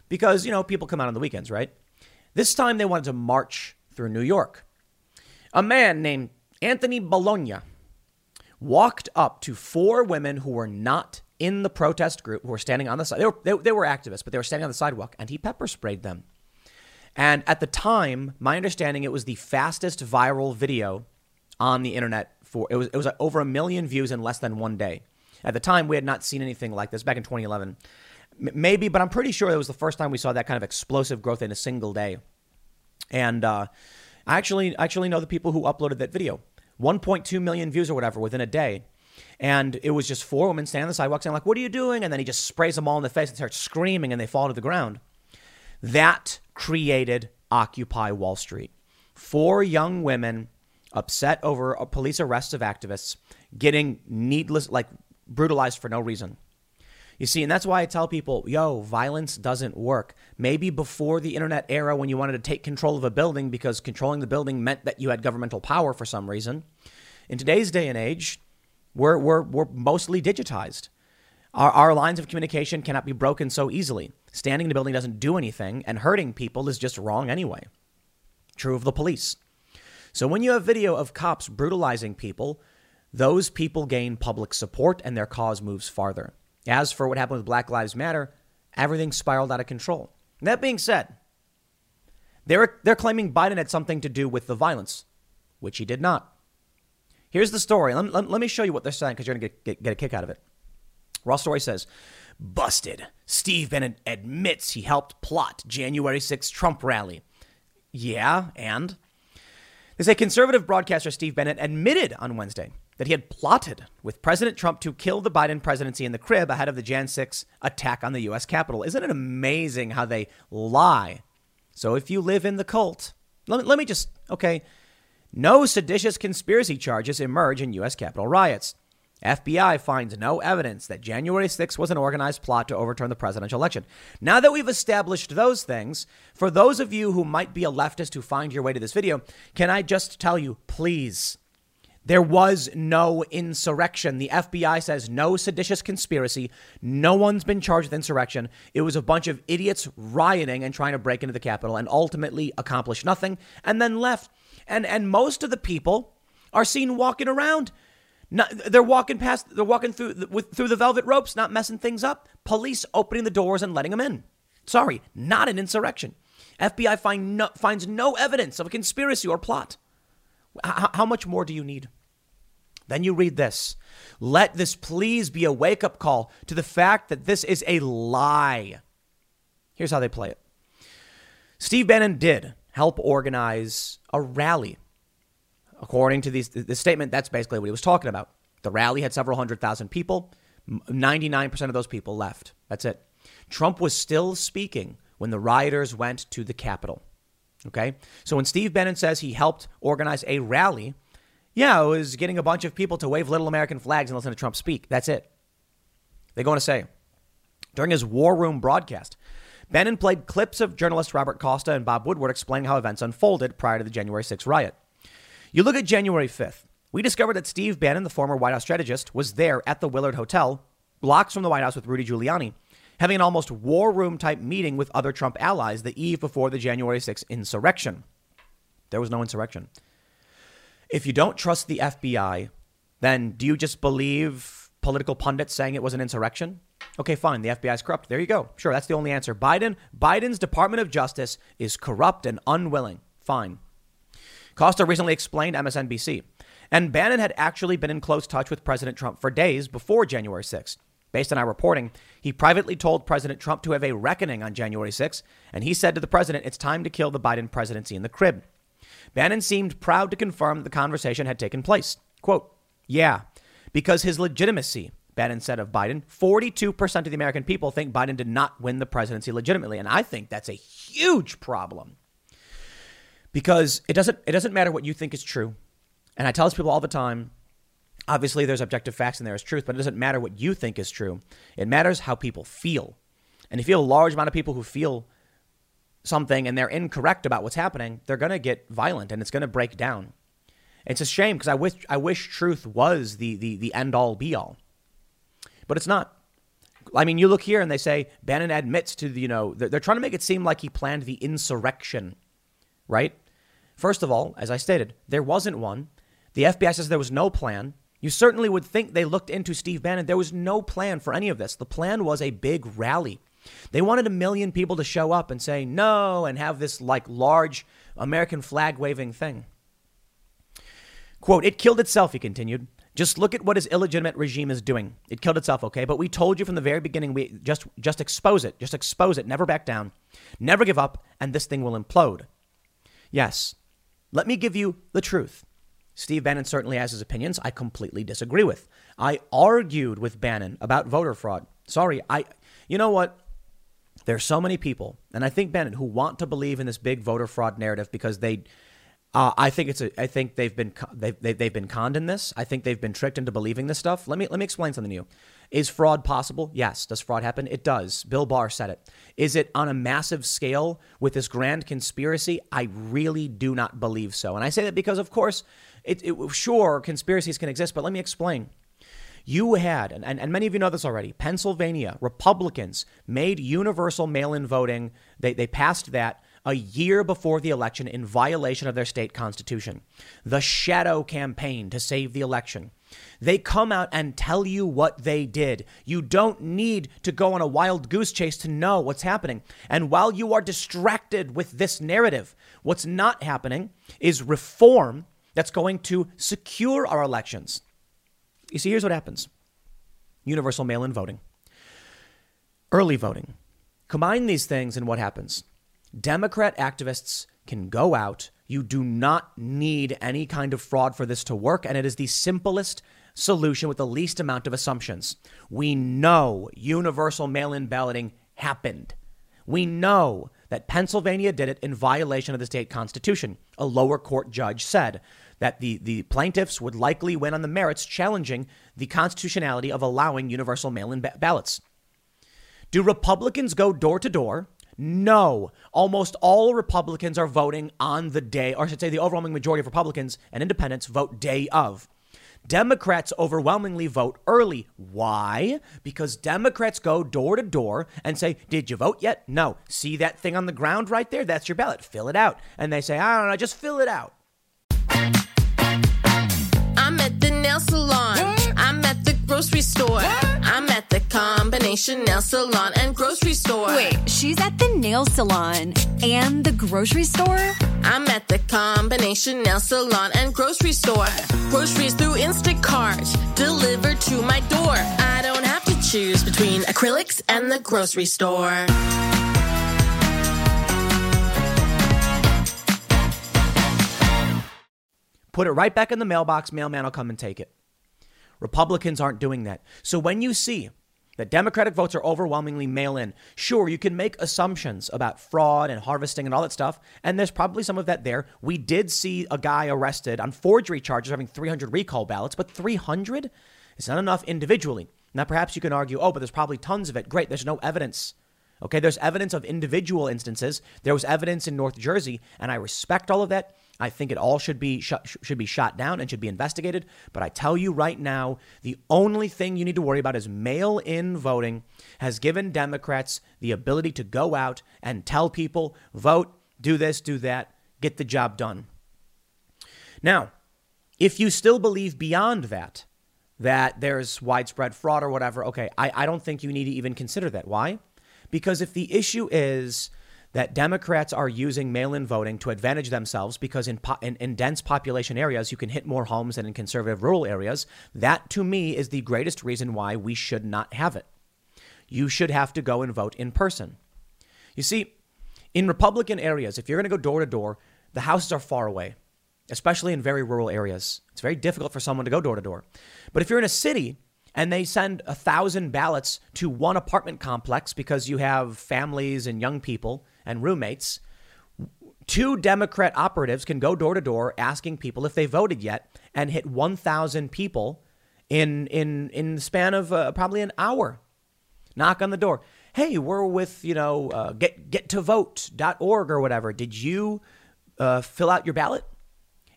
because, you know, people come out on the weekends, right? This time they wanted to march through New York. A man named Anthony Bologna walked up to four women who were not in the protest group, who were standing on the side. They were, they, they were activists, but they were standing on the sidewalk, and he pepper sprayed them. And at the time, my understanding, it was the fastest viral video on the internet. For it was it was over a million views in less than one day. At the time, we had not seen anything like this back in 2011. M- maybe, but I'm pretty sure it was the first time we saw that kind of explosive growth in a single day. And uh, I actually actually know the people who uploaded that video. 1.2 million views or whatever within a day. And it was just four women standing on the sidewalk saying, like, what are you doing? And then he just sprays them all in the face and starts screaming and they fall to the ground. That created Occupy Wall Street. Four young women upset over police arrests of activists getting needless, like brutalized for no reason. You see, and that's why I tell people, yo, violence doesn't work. Maybe before the internet era when you wanted to take control of a building because controlling the building meant that you had governmental power for some reason. In today's day and age, we're, we're, we're mostly digitized. Our, our lines of communication cannot be broken so easily. Standing in a building doesn't do anything, and hurting people is just wrong anyway. True of the police. So when you have video of cops brutalizing people, those people gain public support and their cause moves farther. As for what happened with Black Lives Matter, everything spiraled out of control. That being said, they're, they're claiming Biden had something to do with the violence, which he did not. Here's the story. Let, let, let me show you what they're saying because you're going to get, get a kick out of it. Raw Story says, busted. Steve Bannon admits he helped plot January 6th Trump rally. Yeah, and? They say conservative broadcaster Steve Bannon admitted on Wednesday that he had plotted with President Trump to kill the Biden presidency in the crib ahead of the Jan 6 attack on the U.S. Capitol. Isn't it amazing how they lie? So if you live in the cult, let me, let me just, okay, no seditious conspiracy charges emerge in U.S. Capitol riots. FBI finds no evidence that January 6 was an organized plot to overturn the presidential election. Now that we've established those things, for those of you who might be a leftist who find your way to this video, can I just tell you, please, there was no insurrection. The FBI says no seditious conspiracy. No one's been charged with insurrection. It was a bunch of idiots rioting and trying to break into the Capitol and ultimately accomplished nothing and then left. And, and most of the people are seen walking around. Not, they're walking past, they're walking through the, with, through the velvet ropes, not messing things up. Police opening the doors and letting them in. Sorry, not an insurrection. FBI find no, finds no evidence of a conspiracy or plot. H- how much more do you need? Then you read this. Let this please be a wake up call to the fact that this is a lie. Here's how they play it Steve Bannon did help organize a rally. According to these, this statement, that's basically what he was talking about. The rally had several hundred thousand people. 99% of those people left. That's it. Trump was still speaking when the rioters went to the Capitol. Okay? So when Steve Bannon says he helped organize a rally, yeah, it was getting a bunch of people to wave little American flags and listen to Trump speak. That's it. They go on to say during his War Room broadcast, Bannon played clips of journalists Robert Costa and Bob Woodward explaining how events unfolded prior to the January 6th riot. You look at January 5th. We discovered that Steve Bannon, the former White House strategist, was there at the Willard Hotel, blocks from the White House with Rudy Giuliani, having an almost war room type meeting with other Trump allies the eve before the January 6th insurrection. There was no insurrection. If you don't trust the FBI, then do you just believe political pundits saying it was an insurrection? Okay, fine. The FBI is corrupt. There you go. Sure, that's the only answer. Biden, Biden's Department of Justice is corrupt and unwilling. Fine. Costa recently explained MSNBC. And Bannon had actually been in close touch with President Trump for days before January 6th. Based on our reporting, he privately told President Trump to have a reckoning on January 6th, and he said to the president, It's time to kill the Biden presidency in the crib. Bannon seemed proud to confirm that the conversation had taken place. Quote, yeah, because his legitimacy, Bannon said of Biden, 42% of the American people think Biden did not win the presidency legitimately. And I think that's a huge problem because it doesn't, it doesn't matter what you think is true. And I tell these people all the time obviously, there's objective facts and there is truth, but it doesn't matter what you think is true. It matters how people feel. And if you have a large amount of people who feel something and they're incorrect about what's happening, they're going to get violent and it's going to break down. It's a shame because I wish I wish truth was the the the end all be all, but it's not. I mean, you look here and they say Bannon admits to the, you know they're, they're trying to make it seem like he planned the insurrection, right? First of all, as I stated, there wasn't one. The FBI says there was no plan. You certainly would think they looked into Steve Bannon. There was no plan for any of this. The plan was a big rally. They wanted a million people to show up and say no and have this like large American flag waving thing. Quote, it killed itself, he continued. Just look at what his illegitimate regime is doing. It killed itself, okay? But we told you from the very beginning, we just just expose it. Just expose it. Never back down. Never give up, and this thing will implode. Yes. Let me give you the truth. Steve Bannon certainly has his opinions I completely disagree with. I argued with Bannon about voter fraud. Sorry, I you know what? There's so many people, and I think Bannon, who want to believe in this big voter fraud narrative because they uh, I think it's a. I think they've been they've, they've been conned in this. I think they've been tricked into believing this stuff. Let me let me explain something to you. Is fraud possible? Yes. Does fraud happen? It does. Bill Barr said it. Is it on a massive scale with this grand conspiracy? I really do not believe so. And I say that because, of course, it, it sure conspiracies can exist, but let me explain. You had, and, and many of you know this already, Pennsylvania Republicans made universal mail in voting. They, they passed that a year before the election in violation of their state constitution. The shadow campaign to save the election. They come out and tell you what they did. You don't need to go on a wild goose chase to know what's happening. And while you are distracted with this narrative, what's not happening is reform that's going to secure our elections. You see, here's what happens universal mail in voting, early voting. Combine these things, and what happens? Democrat activists can go out. You do not need any kind of fraud for this to work, and it is the simplest solution with the least amount of assumptions. We know universal mail in balloting happened. We know that Pennsylvania did it in violation of the state constitution. A lower court judge said that the, the plaintiffs would likely win on the merits, challenging the constitutionality of allowing universal mail in ba- ballots. Do Republicans go door to door no, almost all Republicans are voting on the day, or I should say, the overwhelming majority of Republicans and independents vote day of. Democrats overwhelmingly vote early. Why? Because Democrats go door to door and say, Did you vote yet? No. See that thing on the ground right there? That's your ballot. Fill it out. And they say, I don't know, just fill it out. I'm at the nail salon. I'm at the grocery store. I'm at the combination nail salon and grocery store. Wait, she's at the nail salon and the grocery store? I'm at the combination nail salon and grocery store. Groceries through Instacart, delivered to my door. I don't have to choose between acrylics and the grocery store. Put it right back in the mailbox, mailman will come and take it. Republicans aren't doing that. So when you see that Democratic votes are overwhelmingly mail in, sure, you can make assumptions about fraud and harvesting and all that stuff, and there's probably some of that there. We did see a guy arrested on forgery charges having 300 recall ballots, but 300 is not enough individually. Now, perhaps you can argue, oh, but there's probably tons of it. Great, there's no evidence. Okay, there's evidence of individual instances. There was evidence in North Jersey, and I respect all of that. I think it all should be sh- should be shot down and should be investigated. But I tell you right now, the only thing you need to worry about is mail-in voting has given Democrats the ability to go out and tell people, vote, do this, do that, get the job done. Now, if you still believe beyond that, that there's widespread fraud or whatever, okay, I, I don't think you need to even consider that. Why? Because if the issue is that Democrats are using mail in voting to advantage themselves because in, po- in, in, dense population areas, you can hit more homes than in conservative rural areas. That, to me, is the greatest reason why we should not have it. You should have to go and vote in person. You see, in Republican areas, if you're going to go door to door, the houses are far away, especially in very rural areas. It's very difficult for someone to go door to door. But if you're in a city, and they send a thousand ballots to one apartment complex because you have families and young people and roommates, two Democrat operatives can go door to door asking people if they voted yet and hit 1,000 people in, in, in the span of uh, probably an hour. Knock on the door. Hey, we're with, you know, uh, get, gettovote.org or whatever. Did you uh, fill out your ballot?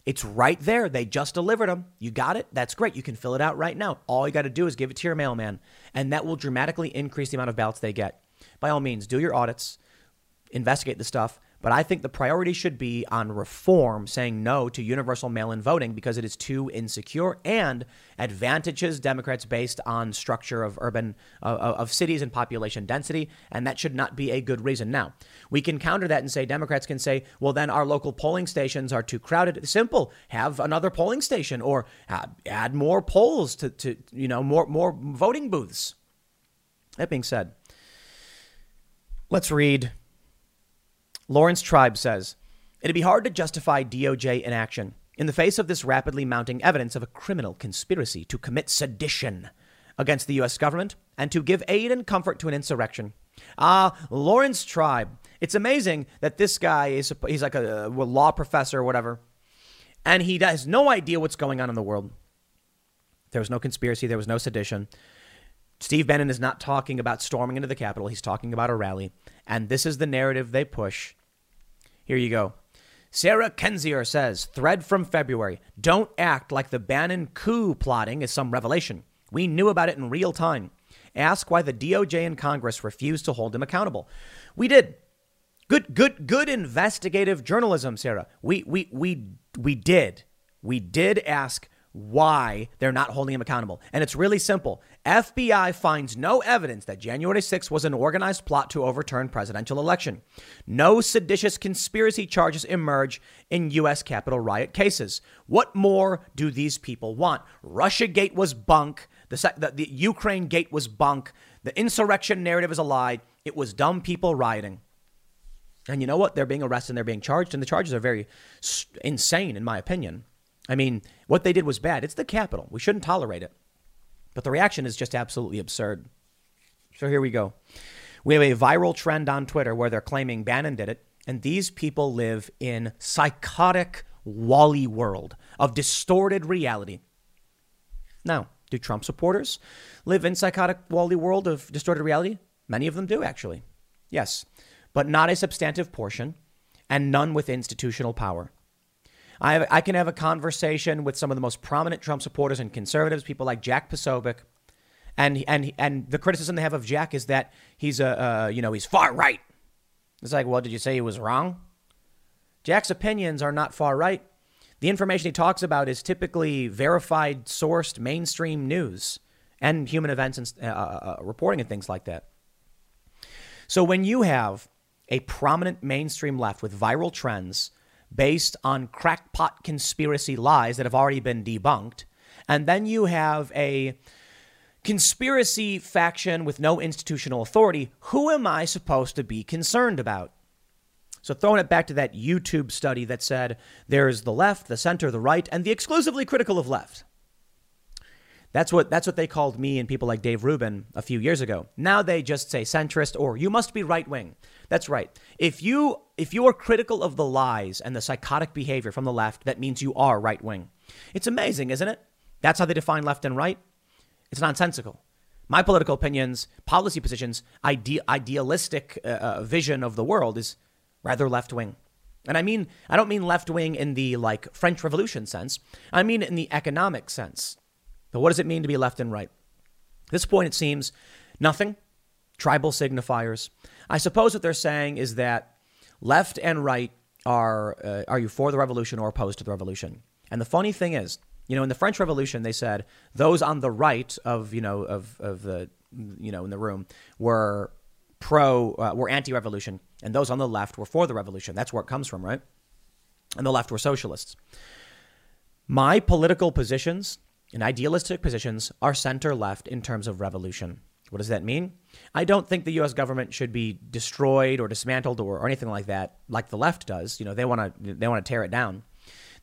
It's right there. They just delivered them. You got it? That's great. You can fill it out right now. All you got to do is give it to your mailman, and that will dramatically increase the amount of ballots they get. By all means, do your audits investigate the stuff. But I think the priority should be on reform, saying no to universal mail in voting because it is too insecure and advantages Democrats based on structure of urban, uh, of cities and population density. And that should not be a good reason. Now, we can counter that and say Democrats can say, well, then our local polling stations are too crowded. Simple. Have another polling station or add more polls to, to you know, more, more voting booths. That being said, let's read Laurence Tribe says it'd be hard to justify DOJ inaction. In the face of this rapidly mounting evidence of a criminal conspiracy to commit sedition against the U.S. government and to give aid and comfort to an insurrection. Ah, Laurence Tribe. It's amazing that this guy is, he's like a, a law professor or whatever, and he has no idea what's going on in the world. There was no conspiracy, there was no sedition. Steve Bannon is not talking about storming into the Capitol, he's talking about a rally. And this is the narrative they push. Here you go. Sarah Kendzior says, thread from February. Don't act like the Bannon coup plotting is some revelation. We knew about it in real time. Ask why the DOJ and Congress refused to hold him accountable. We did. Good, good, good investigative journalism, Sarah. We, we, we, we did. We did ask why they're not holding him accountable. And it's really simple. FBI finds no evidence that January 6th was an organized plot to overturn presidential election. No seditious conspiracy charges emerge in US Capitol riot cases. What more do these people want? Russia Gate was bunk. The, the, the Ukraine Gate was bunk. The insurrection narrative is a lie. It was dumb people rioting. And you know what? They're being arrested and they're being charged, and the charges are very insane, in my opinion. I mean, what they did was bad. It's the Capitol. We shouldn't tolerate it. But the reaction is just absolutely absurd. So here we go. We have a viral trend on Twitter where they're claiming Bannon did it, and these people live in psychotic Wally world of distorted reality. Now, do Trump supporters live in psychotic Wally world of distorted reality? Many of them do, actually. Yes, but not a substantive portion, and none with institutional power. I, have, I can have a conversation with some of the most prominent Trump supporters and conservatives, people like Jack Posobiec, and and and the criticism they have of Jack is that he's a you know he's far right. It's like, well, did you say he was wrong? Jack's opinions are not far right. The information he talks about is typically verified, sourced, mainstream news and human events and uh, uh, uh reporting and things like that. So when you have a prominent mainstream left with viral trends based on crackpot conspiracy lies that have already been debunked. And then you have a conspiracy faction with no institutional authority. Who am I supposed to be concerned about? So, throwing it back to that YouTube study that said there's the left, the center, the right, and the exclusively critical of left. That's what, that's what they called me and people like Dave Rubin a few years ago. Now they just say centrist or you must be right wing. That's right. If you if you are critical of the lies and the psychotic behavior from the left, that means you are right wing. It's amazing, isn't it? That's how they define left and right. It's nonsensical. My political opinions, policy positions, ide- idealistic uh, uh, vision of the world is rather left wing. And I mean, I don't mean left wing in the like French Revolution sense. I mean in the economic sense. So what does it mean to be left and right? At this point, it seems nothing. Tribal signifiers. I suppose what they're saying is that left and right are uh, are you for the revolution or opposed to the revolution? And the funny thing is, you know, in the French Revolution, they said those on the right of you know of of the you know in the room were pro uh, were anti-revolution, and those on the left were for the revolution. That's where it comes from, right? And the left were socialists. My political positions and idealistic positions are center left in terms of revolution. What does that mean? I don't think the U.S. government should be destroyed or dismantled or, or anything like that, like the left does. You know, they want to they want to tear it down.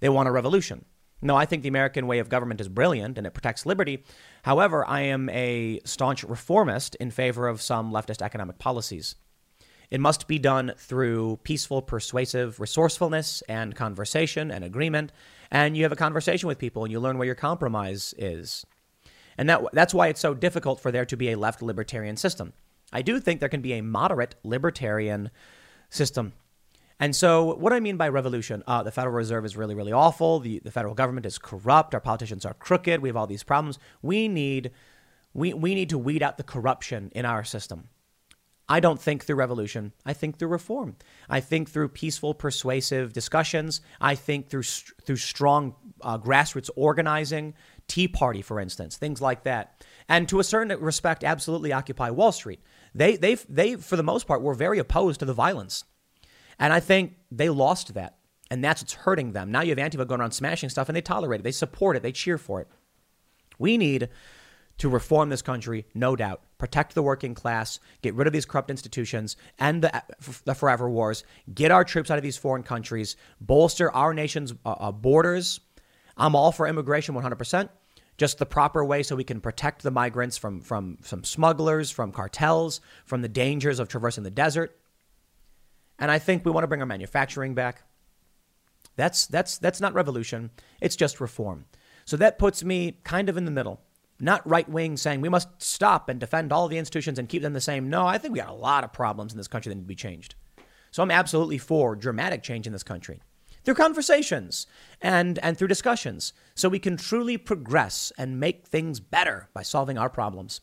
They want a revolution. No, I think the American way of government is brilliant and it protects liberty. However, I am a staunch reformist in favor of some leftist economic policies. It must be done through peaceful, persuasive resourcefulness and conversation and agreement. And you have a conversation with people and you learn where your compromise is. And that, that's why it's so difficult for there to be a left libertarian system. I do think there can be a moderate libertarian system. And so, what I mean by revolution, uh, the Federal Reserve is really, really awful. The, the federal government is corrupt. Our politicians are crooked. We have all these problems. We need, we, we need to weed out the corruption in our system. I don't think through revolution. I think through reform. I think through peaceful, persuasive discussions. I think through through strong uh, grassroots organizing. Tea Party, for instance, things like that. And to a certain respect, absolutely occupy Wall Street. They, they, they, for the most part, were very opposed to the violence. And I think they lost that. And that's what's hurting them. Now you have Antifa going around smashing stuff and they tolerate it. They support it. They cheer for it. We need to reform this country, no doubt. Protect the working class, get rid of these corrupt institutions, end the, the forever wars, get our troops out of these foreign countries, bolster our nation's uh, uh, borders. I'm all for immigration 100%, just the proper way so we can protect the migrants from, from, from smugglers, from cartels, from the dangers of traversing the desert. And I think we want to bring our manufacturing back. That's, that's, that's not revolution, it's just reform. So that puts me kind of in the middle not right wing saying we must stop and defend all the institutions and keep them the same. No, I think we got a lot of problems in this country that need to be changed. So I'm absolutely for dramatic change in this country through conversations and, and through discussions so we can truly progress and make things better by solving our problems.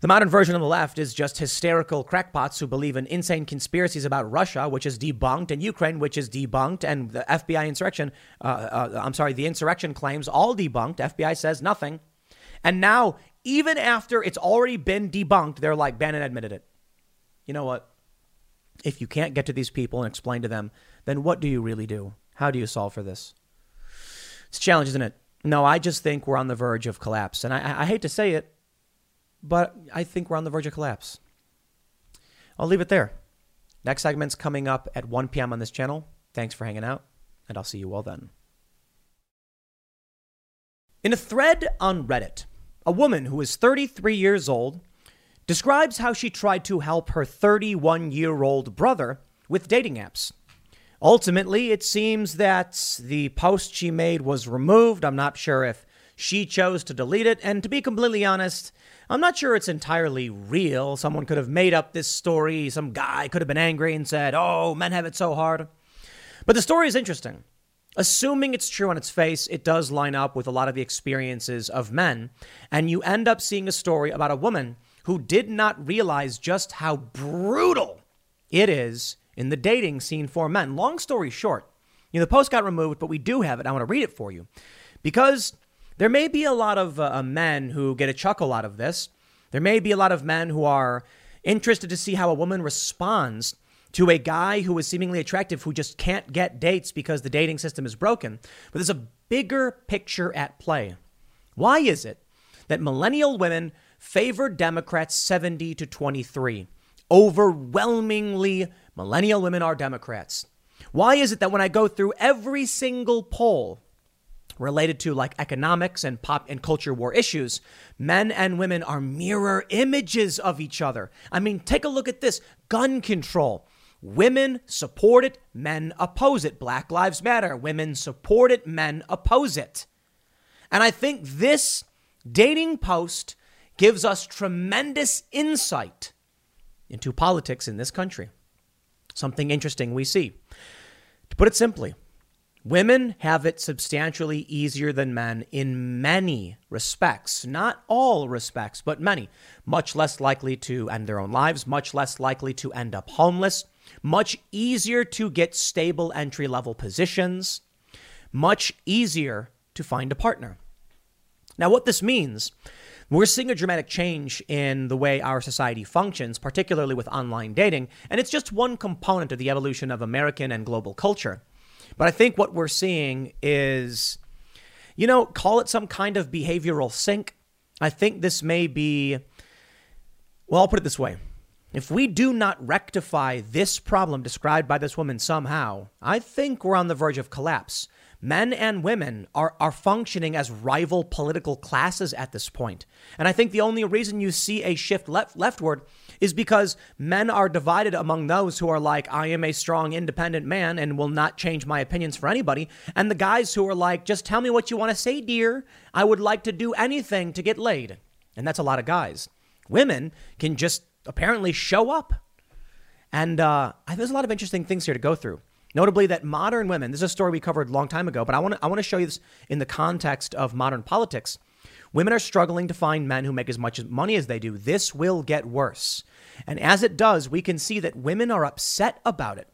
The modern version of the left is just hysterical crackpots who believe in insane conspiracies about Russia, which is debunked, and Ukraine, which is debunked, and the FBI insurrection, uh, uh, I'm sorry, the insurrection claims all debunked. FBI says nothing. And now, even after it's already been debunked, they're like, Bannon admitted it. You know what? If you can't get to these people and explain to them, then what do you really do? How do you solve for this? It's a challenge, isn't it? No, I just think we're on the verge of collapse. And I, I hate to say it, but I think we're on the verge of collapse. I'll leave it there. Next segment's coming up at 1 p.m. on this channel. Thanks for hanging out, and I'll see you all then. In a thread on Reddit, a woman who is 33 years old describes how she tried to help her 31 year old brother with dating apps. Ultimately, it seems that the post she made was removed. I'm not sure if she chose to delete it. And to be completely honest, I'm not sure it's entirely real. Someone could have made up this story. Some guy could have been angry and said, Oh, men have it so hard. But the story is interesting. Assuming it's true on its face, it does line up with a lot of the experiences of men. And you end up seeing a story about a woman who did not realize just how brutal it is in the dating scene for men. Long story short, you know, the post got removed, but we do have it. I want to read it for you because there may be a lot of uh, men who get a chuckle out of this. There may be a lot of men who are interested to see how a woman responds to a guy who is seemingly attractive who just can't get dates because the dating system is broken. But there's a bigger picture at play. Why is it that millennial women favor Democrats 70 to 23? Overwhelmingly, millennial women are Democrats. Why is it that when I go through every single poll related to like economics and pop and culture war issues, men and women are mirror images of each other. I mean, take a look at this gun control. Women support it, men oppose it. Black Lives Matter. Women support it, men oppose it. And I think this dating post gives us tremendous insight into politics in this country. Something interesting we see. To put it simply, women have it substantially easier than men in many respects. Not all respects, but many. Much less likely to end their own lives, much less likely to end up homeless, much easier to get stable entry level positions, much easier to find a partner. Now, what this means, we're seeing a dramatic change in the way our society functions, particularly with online dating, and it's just one component of the evolution of American and global culture. But I think what we're seeing is, you know, call it some kind of behavioral sink. I think this may be, well, I'll put it this way if we do not rectify this problem described by this woman somehow, I think we're on the verge of collapse. Men and women are, are functioning as rival political classes at this point. And I think the only reason you see a shift left, leftward is because men are divided among those who are like, I am a strong, independent man and will not change my opinions for anybody. And the guys who are like, just tell me what you want to say, dear. I would like to do anything to get laid. And that's a lot of guys. Women can just apparently show up. And uh, there's a lot of interesting things here to go through. Notably, that modern women, this is a story we covered a long time ago, but I want to I want to show you this in the context of modern politics. Women are struggling to find men who make as much money as they do. This will get worse. And as it does, we can see that women are upset about it.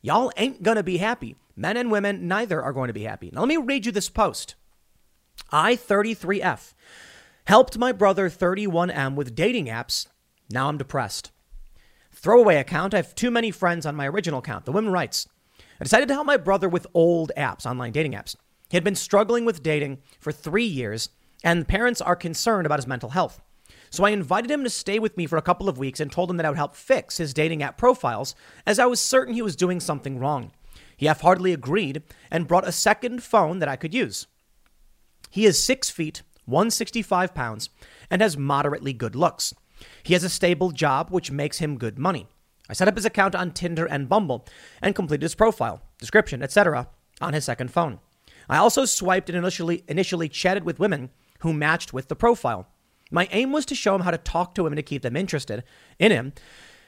Y'all ain't going to be happy. Men and women, neither are going to be happy. Now, let me read you this post. I, 33F, helped my brother, 31M, with dating apps now I'm depressed. Throwaway account. I have too many friends on my original account. The woman writes I decided to help my brother with old apps, online dating apps. He had been struggling with dating for three years and parents are concerned about his mental health. So I invited him to stay with me for a couple of weeks and told him that I would help fix his dating app profiles, as I was certain he was doing something wrong. He half heartedly agreed and brought a second phone that I could use. He is six feet, 165 pounds, and has moderately good looks. He has a stable job, which makes him good money. I set up his account on Tinder and Bumble and completed his profile, description, etc. on his second phone. I also swiped and initially, initially chatted with women who matched with the profile. My aim was to show him how to talk to women to keep them interested in him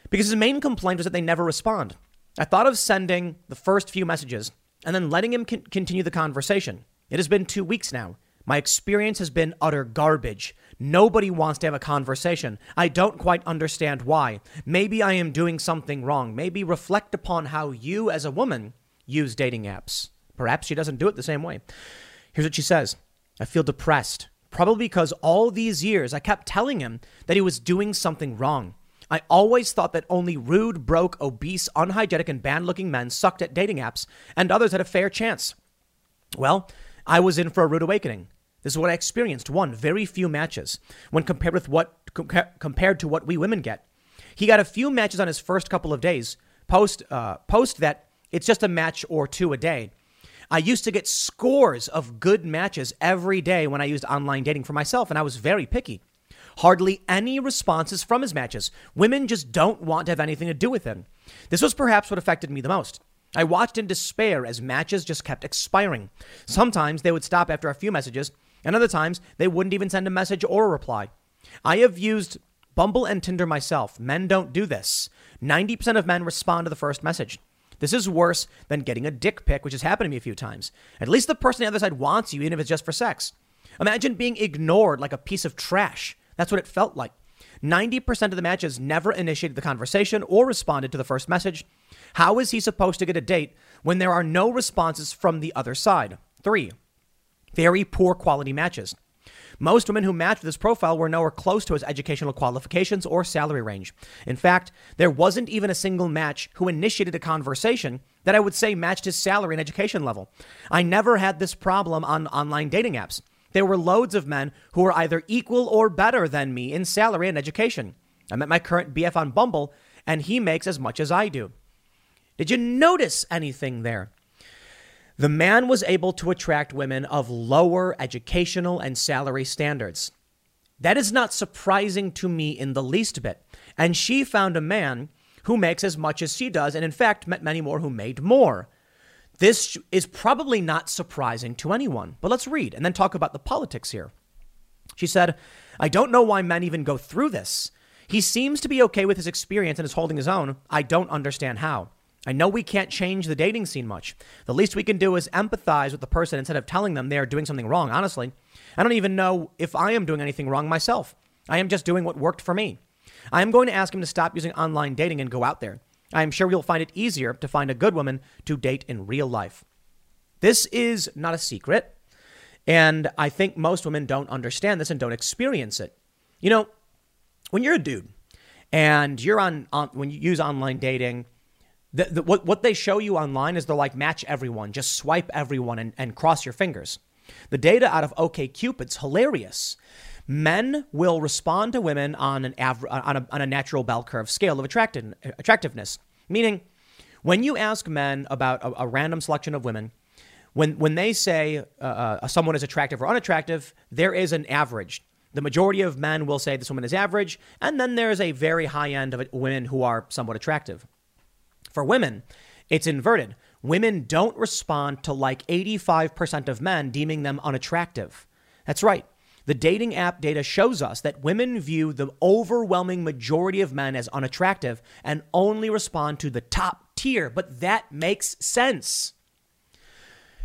because his main complaint was that they never respond. I thought of sending the first few messages and then letting him con- continue the conversation. It has been two weeks now. My experience has been utter garbage. Nobody wants to have a conversation. I don't quite understand why. Maybe I am doing something wrong. Maybe reflect upon how you, as a woman, use dating apps. Perhaps she doesn't do it the same way. Here's what she says I feel depressed, probably because all these years I kept telling him that he was doing something wrong. I always thought that only rude, broke, obese, unhygienic, and bad looking men sucked at dating apps, and others had a fair chance. Well, I was in for a rude awakening. This is what I experienced. One, very few matches when compared with what compared to what we women get. He got a few matches on his first couple of days. Post uh, post that it's just a match or two a day. I used to get scores of good matches every day when I used online dating for myself, and I was very picky. Hardly any responses from his matches. Women just don't want to have anything to do with him. This was perhaps what affected me the most. I watched in despair as matches just kept expiring. Sometimes they would stop after a few messages, and other times they wouldn't even send a message or a reply. I have used Bumble and Tinder myself. Men don't do this. 90% of men respond to the first message. This is worse than getting a dick pic, which has happened to me a few times. At least the person on the other side wants you, even if it's just for sex. Imagine being ignored like a piece of trash. That's what it felt like. 90% of the matches never initiated the conversation or responded to the first message. How is he supposed to get a date when there are no responses from the other side? Three, very poor quality matches. Most women who matched this profile were nowhere close to his educational qualifications or salary range. In fact, there wasn't even a single match who initiated a conversation that I would say matched his salary and education level. I never had this problem on online dating apps. There were loads of men who were either equal or better than me in salary and education. I met my current BF on Bumble, and he makes as much as I do. Did you notice anything there? The man was able to attract women of lower educational and salary standards. That is not surprising to me in the least bit. And she found a man who makes as much as she does, and in fact, met many more who made more. This is probably not surprising to anyone, but let's read and then talk about the politics here. She said, I don't know why men even go through this. He seems to be okay with his experience and is holding his own. I don't understand how. I know we can't change the dating scene much. The least we can do is empathize with the person instead of telling them they are doing something wrong, honestly. I don't even know if I am doing anything wrong myself. I am just doing what worked for me. I am going to ask him to stop using online dating and go out there. I am sure you'll find it easier to find a good woman to date in real life. This is not a secret. And I think most women don't understand this and don't experience it. You know, when you're a dude and you're on, on when you use online dating, the, the, what, what they show you online is they're like match everyone, just swipe everyone and, and cross your fingers. The data out of OKCupid's hilarious. Men will respond to women on an av- on, a, on a natural bell curve scale of attractive, attractiveness. Meaning, when you ask men about a, a random selection of women, when when they say uh, uh, someone is attractive or unattractive, there is an average. The majority of men will say this woman is average, and then there is a very high end of women who are somewhat attractive. For women, it's inverted. Women don't respond to like 85% of men deeming them unattractive. That's right. The dating app data shows us that women view the overwhelming majority of men as unattractive and only respond to the top tier, but that makes sense.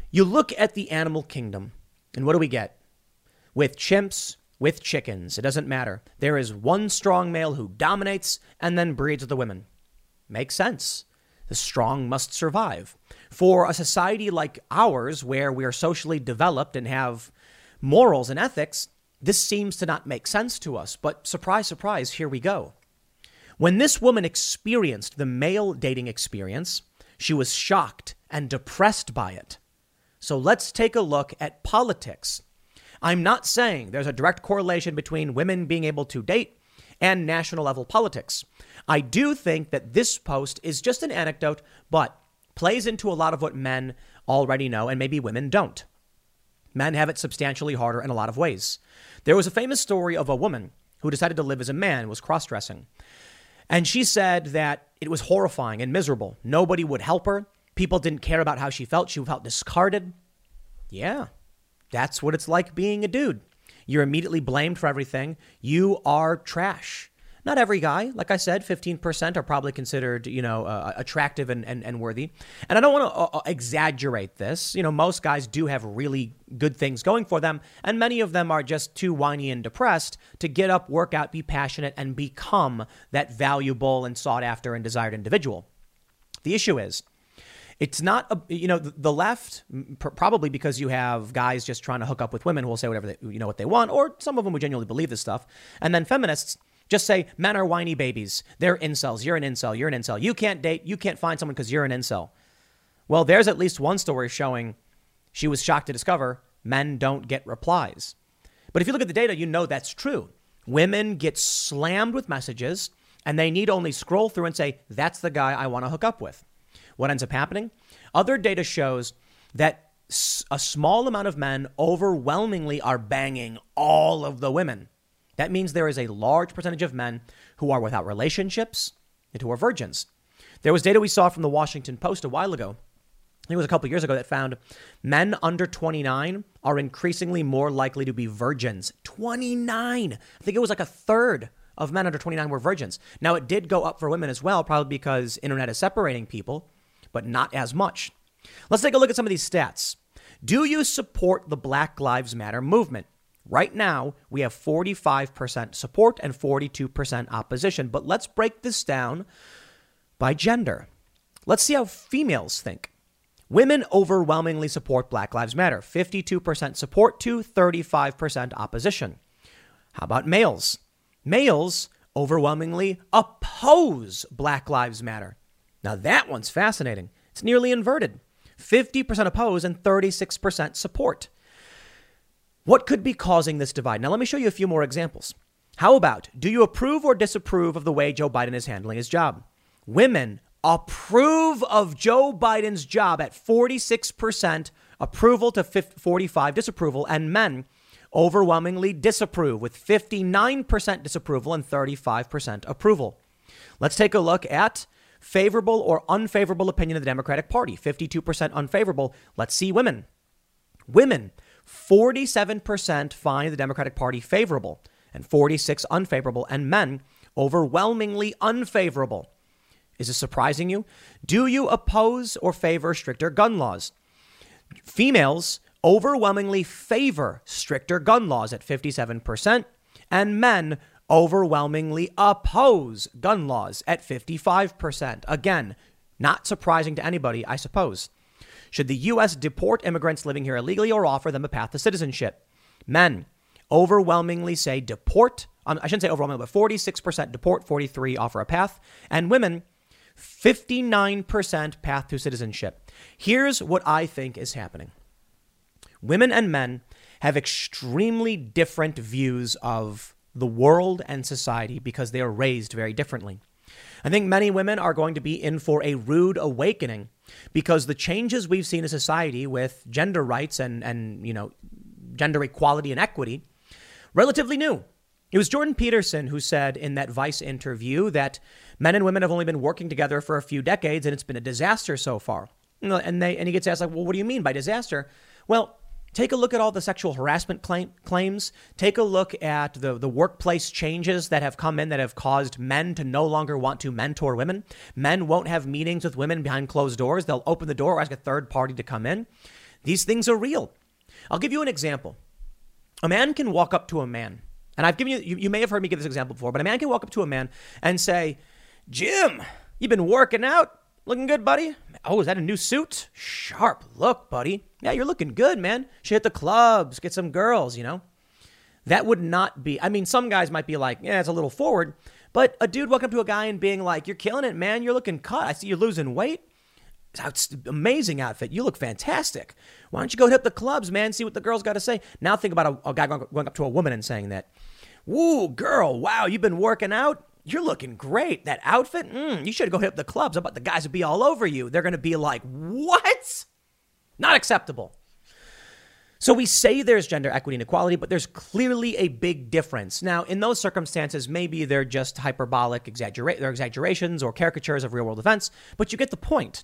You look at the animal kingdom, and what do we get? With chimps, with chickens, it doesn't matter. There is one strong male who dominates and then breeds with the women. Makes sense. The strong must survive. For a society like ours, where we are socially developed and have morals and ethics, this seems to not make sense to us, but surprise, surprise, here we go. When this woman experienced the male dating experience, she was shocked and depressed by it. So let's take a look at politics. I'm not saying there's a direct correlation between women being able to date and national level politics. I do think that this post is just an anecdote, but plays into a lot of what men already know and maybe women don't. Men have it substantially harder in a lot of ways. There was a famous story of a woman who decided to live as a man was cross dressing. And she said that it was horrifying and miserable. Nobody would help her. People didn't care about how she felt. She felt discarded. Yeah, that's what it's like being a dude. You're immediately blamed for everything. You are trash. Not every guy, like I said, 15% are probably considered, you know, uh, attractive and, and, and worthy. And I don't want to uh, uh, exaggerate this. You know, most guys do have really good things going for them, and many of them are just too whiny and depressed to get up, work out, be passionate, and become that valuable and sought after and desired individual. The issue is, it's not a, you know the left probably because you have guys just trying to hook up with women who will say whatever they, you know what they want or some of them who genuinely believe this stuff and then feminists just say men are whiny babies. They're incels. You're an incel. You're an incel. You can't date. You can't find someone because you're an incel. Well, there's at least one story showing she was shocked to discover men don't get replies. But if you look at the data, you know that's true. Women get slammed with messages and they need only scroll through and say, that's the guy I want to hook up with. What ends up happening? Other data shows that a small amount of men overwhelmingly are banging all of the women. That means there is a large percentage of men who are without relationships and who are virgins. There was data we saw from the Washington Post a while ago. I think it was a couple years ago that found men under 29 are increasingly more likely to be virgins. 29. I think it was like a third of men under 29 were virgins. Now it did go up for women as well, probably because internet is separating people, but not as much. Let's take a look at some of these stats. Do you support the Black Lives Matter movement? Right now, we have 45% support and 42% opposition. But let's break this down by gender. Let's see how females think. Women overwhelmingly support Black Lives Matter 52% support to 35% opposition. How about males? Males overwhelmingly oppose Black Lives Matter. Now, that one's fascinating. It's nearly inverted 50% oppose and 36% support. What could be causing this divide? Now, let me show you a few more examples. How about do you approve or disapprove of the way Joe Biden is handling his job? Women approve of Joe Biden's job at 46% approval to 45 disapproval, and men overwhelmingly disapprove with 59% disapproval and 35% approval. Let's take a look at favorable or unfavorable opinion of the Democratic Party 52% unfavorable. Let's see women. Women 47% find the Democratic Party favorable and 46 unfavorable, and men overwhelmingly unfavorable. Is this surprising you? Do you oppose or favor stricter gun laws? Females overwhelmingly favor stricter gun laws at 57%, and men overwhelmingly oppose gun laws at 55%. Again, not surprising to anybody, I suppose. Should the U.S. deport immigrants living here illegally or offer them a path to citizenship? Men overwhelmingly say deport. Um, I shouldn't say overwhelmingly, but 46% deport, 43 offer a path. And women, 59% path to citizenship. Here's what I think is happening women and men have extremely different views of the world and society because they are raised very differently. I think many women are going to be in for a rude awakening because the changes we've seen in society with gender rights and, and you know, gender equality and equity, relatively new. It was Jordan Peterson who said in that Vice interview that men and women have only been working together for a few decades and it's been a disaster so far. And they and he gets asked like, well, what do you mean by disaster? Well, Take a look at all the sexual harassment claim, claims. Take a look at the, the workplace changes that have come in that have caused men to no longer want to mentor women. Men won't have meetings with women behind closed doors. They'll open the door or ask a third party to come in. These things are real. I'll give you an example. A man can walk up to a man, and I've given you, you, you may have heard me give this example before, but a man can walk up to a man and say, Jim, you've been working out? Looking good, buddy? Oh, is that a new suit? Sharp look, buddy. Yeah, you're looking good, man. Should hit the clubs, get some girls, you know? That would not be, I mean, some guys might be like, yeah, it's a little forward, but a dude walking up to a guy and being like, you're killing it, man. You're looking cut. I see you're losing weight. That's amazing outfit. You look fantastic. Why don't you go hit the clubs, man? See what the girls got to say. Now think about a, a guy going up to a woman and saying that. Woo, girl, wow, you've been working out? You're looking great. That outfit, mm, you should go hit up the clubs. I bet the guys would be all over you? They're going to be like, what? Not acceptable. So we say there's gender equity and equality, but there's clearly a big difference. Now, in those circumstances, maybe they're just hyperbolic exaggera- they're exaggerations or caricatures of real world events, but you get the point.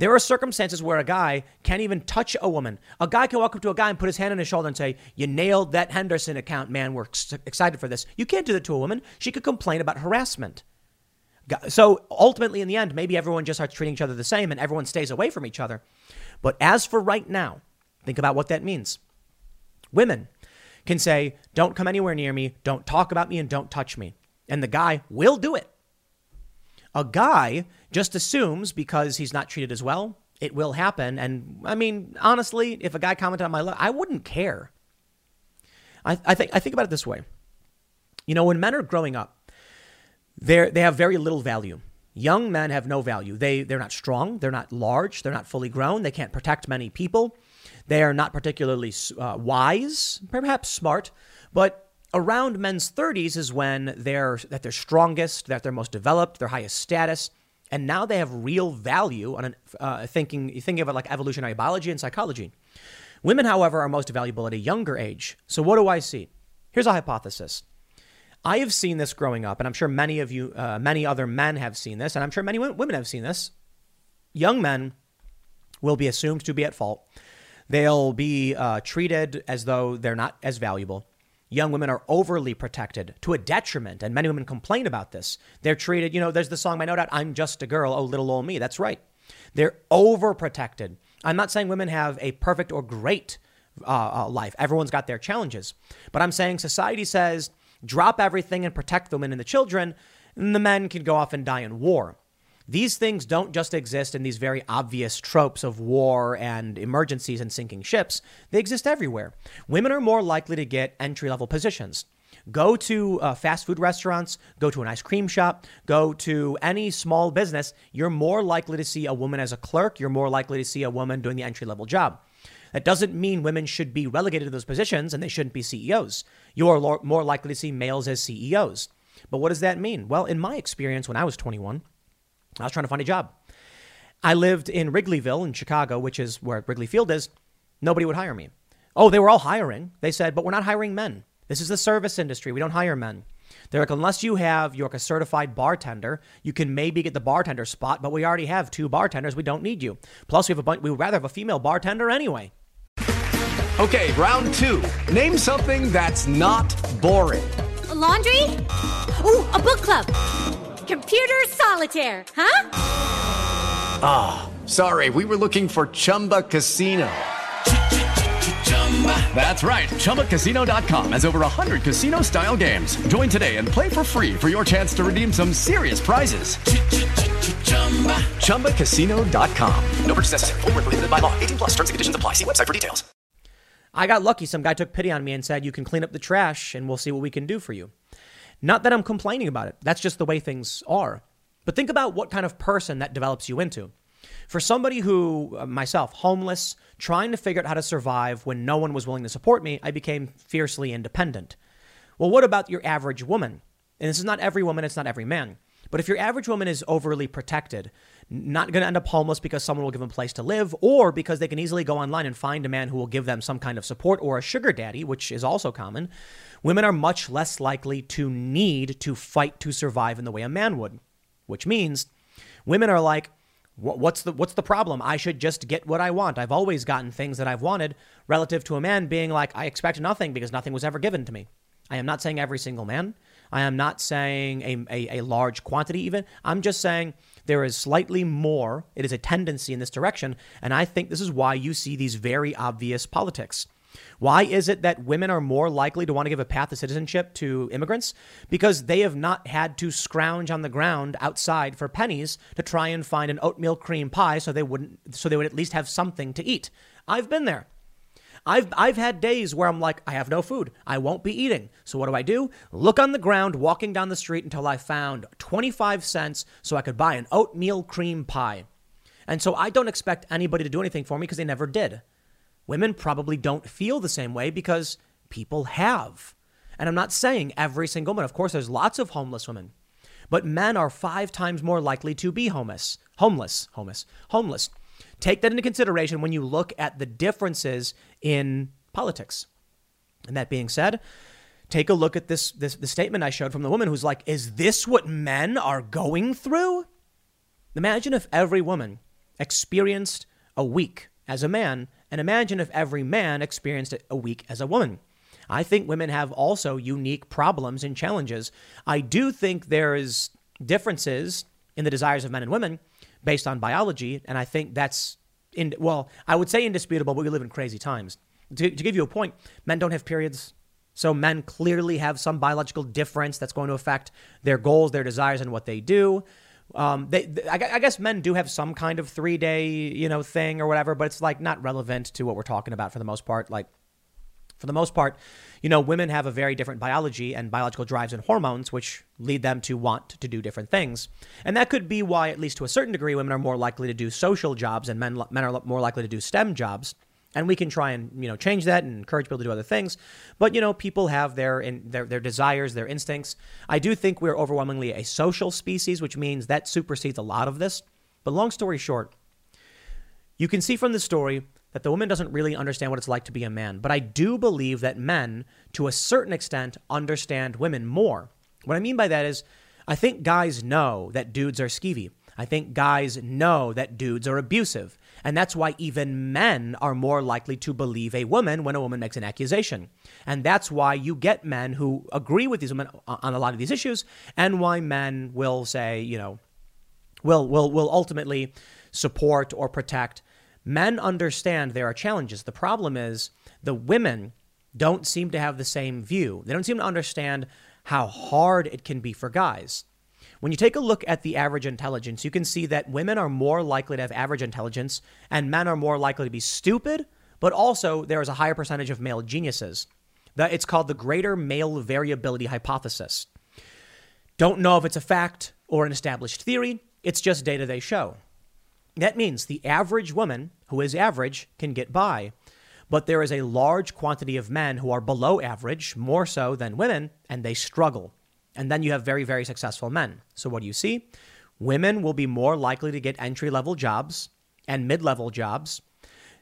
There are circumstances where a guy can't even touch a woman. A guy can walk up to a guy and put his hand on his shoulder and say, You nailed that Henderson account, man. We're excited for this. You can't do that to a woman. She could complain about harassment. So ultimately, in the end, maybe everyone just starts treating each other the same and everyone stays away from each other. But as for right now, think about what that means. Women can say, Don't come anywhere near me, don't talk about me, and don't touch me. And the guy will do it. A guy just assumes because he's not treated as well, it will happen. And I mean, honestly, if a guy commented on my life, I wouldn't care. I, I think I think about it this way. You know, when men are growing up, they they have very little value. Young men have no value. They they're not strong. They're not large. They're not fully grown. They can't protect many people. They are not particularly uh, wise, perhaps smart, but around men's 30s is when they're at their strongest, that they're most developed, their highest status, and now they have real value on an, uh, thinking thinking of it like evolutionary biology and psychology. Women, however, are most valuable at a younger age. So what do I see? Here's a hypothesis. I have seen this growing up, and I'm sure many of you, uh, many other men have seen this, and I'm sure many women have seen this. Young men will be assumed to be at fault. They'll be uh, treated as though they're not as valuable young women are overly protected to a detriment. And many women complain about this. They're treated, you know, there's the song by No Doubt, I'm just a girl, oh, little old me. That's right. They're overprotected. I'm not saying women have a perfect or great uh, uh, life. Everyone's got their challenges. But I'm saying society says drop everything and protect the women and the children, and the men can go off and die in war. These things don't just exist in these very obvious tropes of war and emergencies and sinking ships. They exist everywhere. Women are more likely to get entry level positions. Go to uh, fast food restaurants, go to an ice cream shop, go to any small business. You're more likely to see a woman as a clerk. You're more likely to see a woman doing the entry level job. That doesn't mean women should be relegated to those positions and they shouldn't be CEOs. You are more likely to see males as CEOs. But what does that mean? Well, in my experience, when I was 21, I was trying to find a job. I lived in Wrigleyville in Chicago, which is where Wrigley Field is. Nobody would hire me. Oh, they were all hiring. They said, but we're not hiring men. This is the service industry. We don't hire men. They're like, unless you have, you're like a certified bartender, you can maybe get the bartender spot, but we already have two bartenders. We don't need you. Plus, we have a bunch, we would rather have a female bartender anyway. Okay, round two. Name something that's not boring. A laundry? Ooh, a book club computer solitaire, huh? Ah, oh, sorry, we were looking for Chumba Casino. That's right. ChumbaCasino.com has over 100 casino style games. Join today and play for free for your chance to redeem some serious prizes. ChumbaCasino.com. No purchase necessary. Full prohibited by law. 18 plus terms and conditions apply. See website for details. I got lucky. Some guy took pity on me and said, You can clean up the trash and we'll see what we can do for you. Not that I'm complaining about it, that's just the way things are. But think about what kind of person that develops you into. For somebody who, uh, myself, homeless, trying to figure out how to survive when no one was willing to support me, I became fiercely independent. Well, what about your average woman? And this is not every woman, it's not every man. But if your average woman is overly protected, not going to end up homeless because someone will give them a place to live, or because they can easily go online and find a man who will give them some kind of support, or a sugar daddy, which is also common, women are much less likely to need to fight to survive in the way a man would. Which means women are like, what's the what's the problem? I should just get what I want. I've always gotten things that I've wanted, relative to a man being like, I expect nothing because nothing was ever given to me. I am not saying every single man. I am not saying a, a, a, large quantity, even. I'm just saying there is slightly more. It is a tendency in this direction. And I think this is why you see these very obvious politics. Why is it that women are more likely to want to give a path to citizenship to immigrants? Because they have not had to scrounge on the ground outside for pennies to try and find an oatmeal cream pie so they wouldn't so they would at least have something to eat. I've been there. I've, I've had days where I'm like, I have no food. I won't be eating. So what do I do? Look on the ground, walking down the street until I found 25 cents so I could buy an oatmeal cream pie. And so I don't expect anybody to do anything for me because they never did. Women probably don't feel the same way because people have. And I'm not saying every single woman. Of course, there's lots of homeless women. But men are five times more likely to be homeless. Homeless. Homeless. Homeless. Take that into consideration when you look at the differences in politics. And that being said, take a look at this, this the statement I showed from the woman who's like, "Is this what men are going through?" Imagine if every woman experienced a week as a man, and imagine if every man experienced a week as a woman. I think women have also unique problems and challenges. I do think there is differences in the desires of men and women based on biology, and I think that's in well, I would say indisputable, but we live in crazy times. To, to give you a point, men don't have periods. So men clearly have some biological difference that's going to affect their goals, their desires, and what they do. Um, they, they I, guess men do have some kind of three day, you know, thing or whatever, but it's like not relevant to what we're talking about for the most part. Like, for the most part, you know, women have a very different biology and biological drives and hormones, which lead them to want to do different things. And that could be why, at least to a certain degree, women are more likely to do social jobs and men, men are more likely to do STEM jobs. And we can try and you know change that and encourage people to do other things, but you know people have their in, their their desires, their instincts. I do think we're overwhelmingly a social species, which means that supersedes a lot of this. But long story short, you can see from the story that the woman doesn't really understand what it's like to be a man. But I do believe that men, to a certain extent, understand women more. What I mean by that is, I think guys know that dudes are skeevy. I think guys know that dudes are abusive. And that's why even men are more likely to believe a woman when a woman makes an accusation. And that's why you get men who agree with these women on a lot of these issues, and why men will say, you know, will will will ultimately support or protect. Men understand there are challenges. The problem is the women don't seem to have the same view. They don't seem to understand how hard it can be for guys. When you take a look at the average intelligence, you can see that women are more likely to have average intelligence and men are more likely to be stupid, but also there is a higher percentage of male geniuses. It's called the greater male variability hypothesis. Don't know if it's a fact or an established theory, it's just data they show. That means the average woman who is average can get by, but there is a large quantity of men who are below average, more so than women, and they struggle. And then you have very, very successful men. So what do you see? Women will be more likely to get entry level jobs and mid level jobs.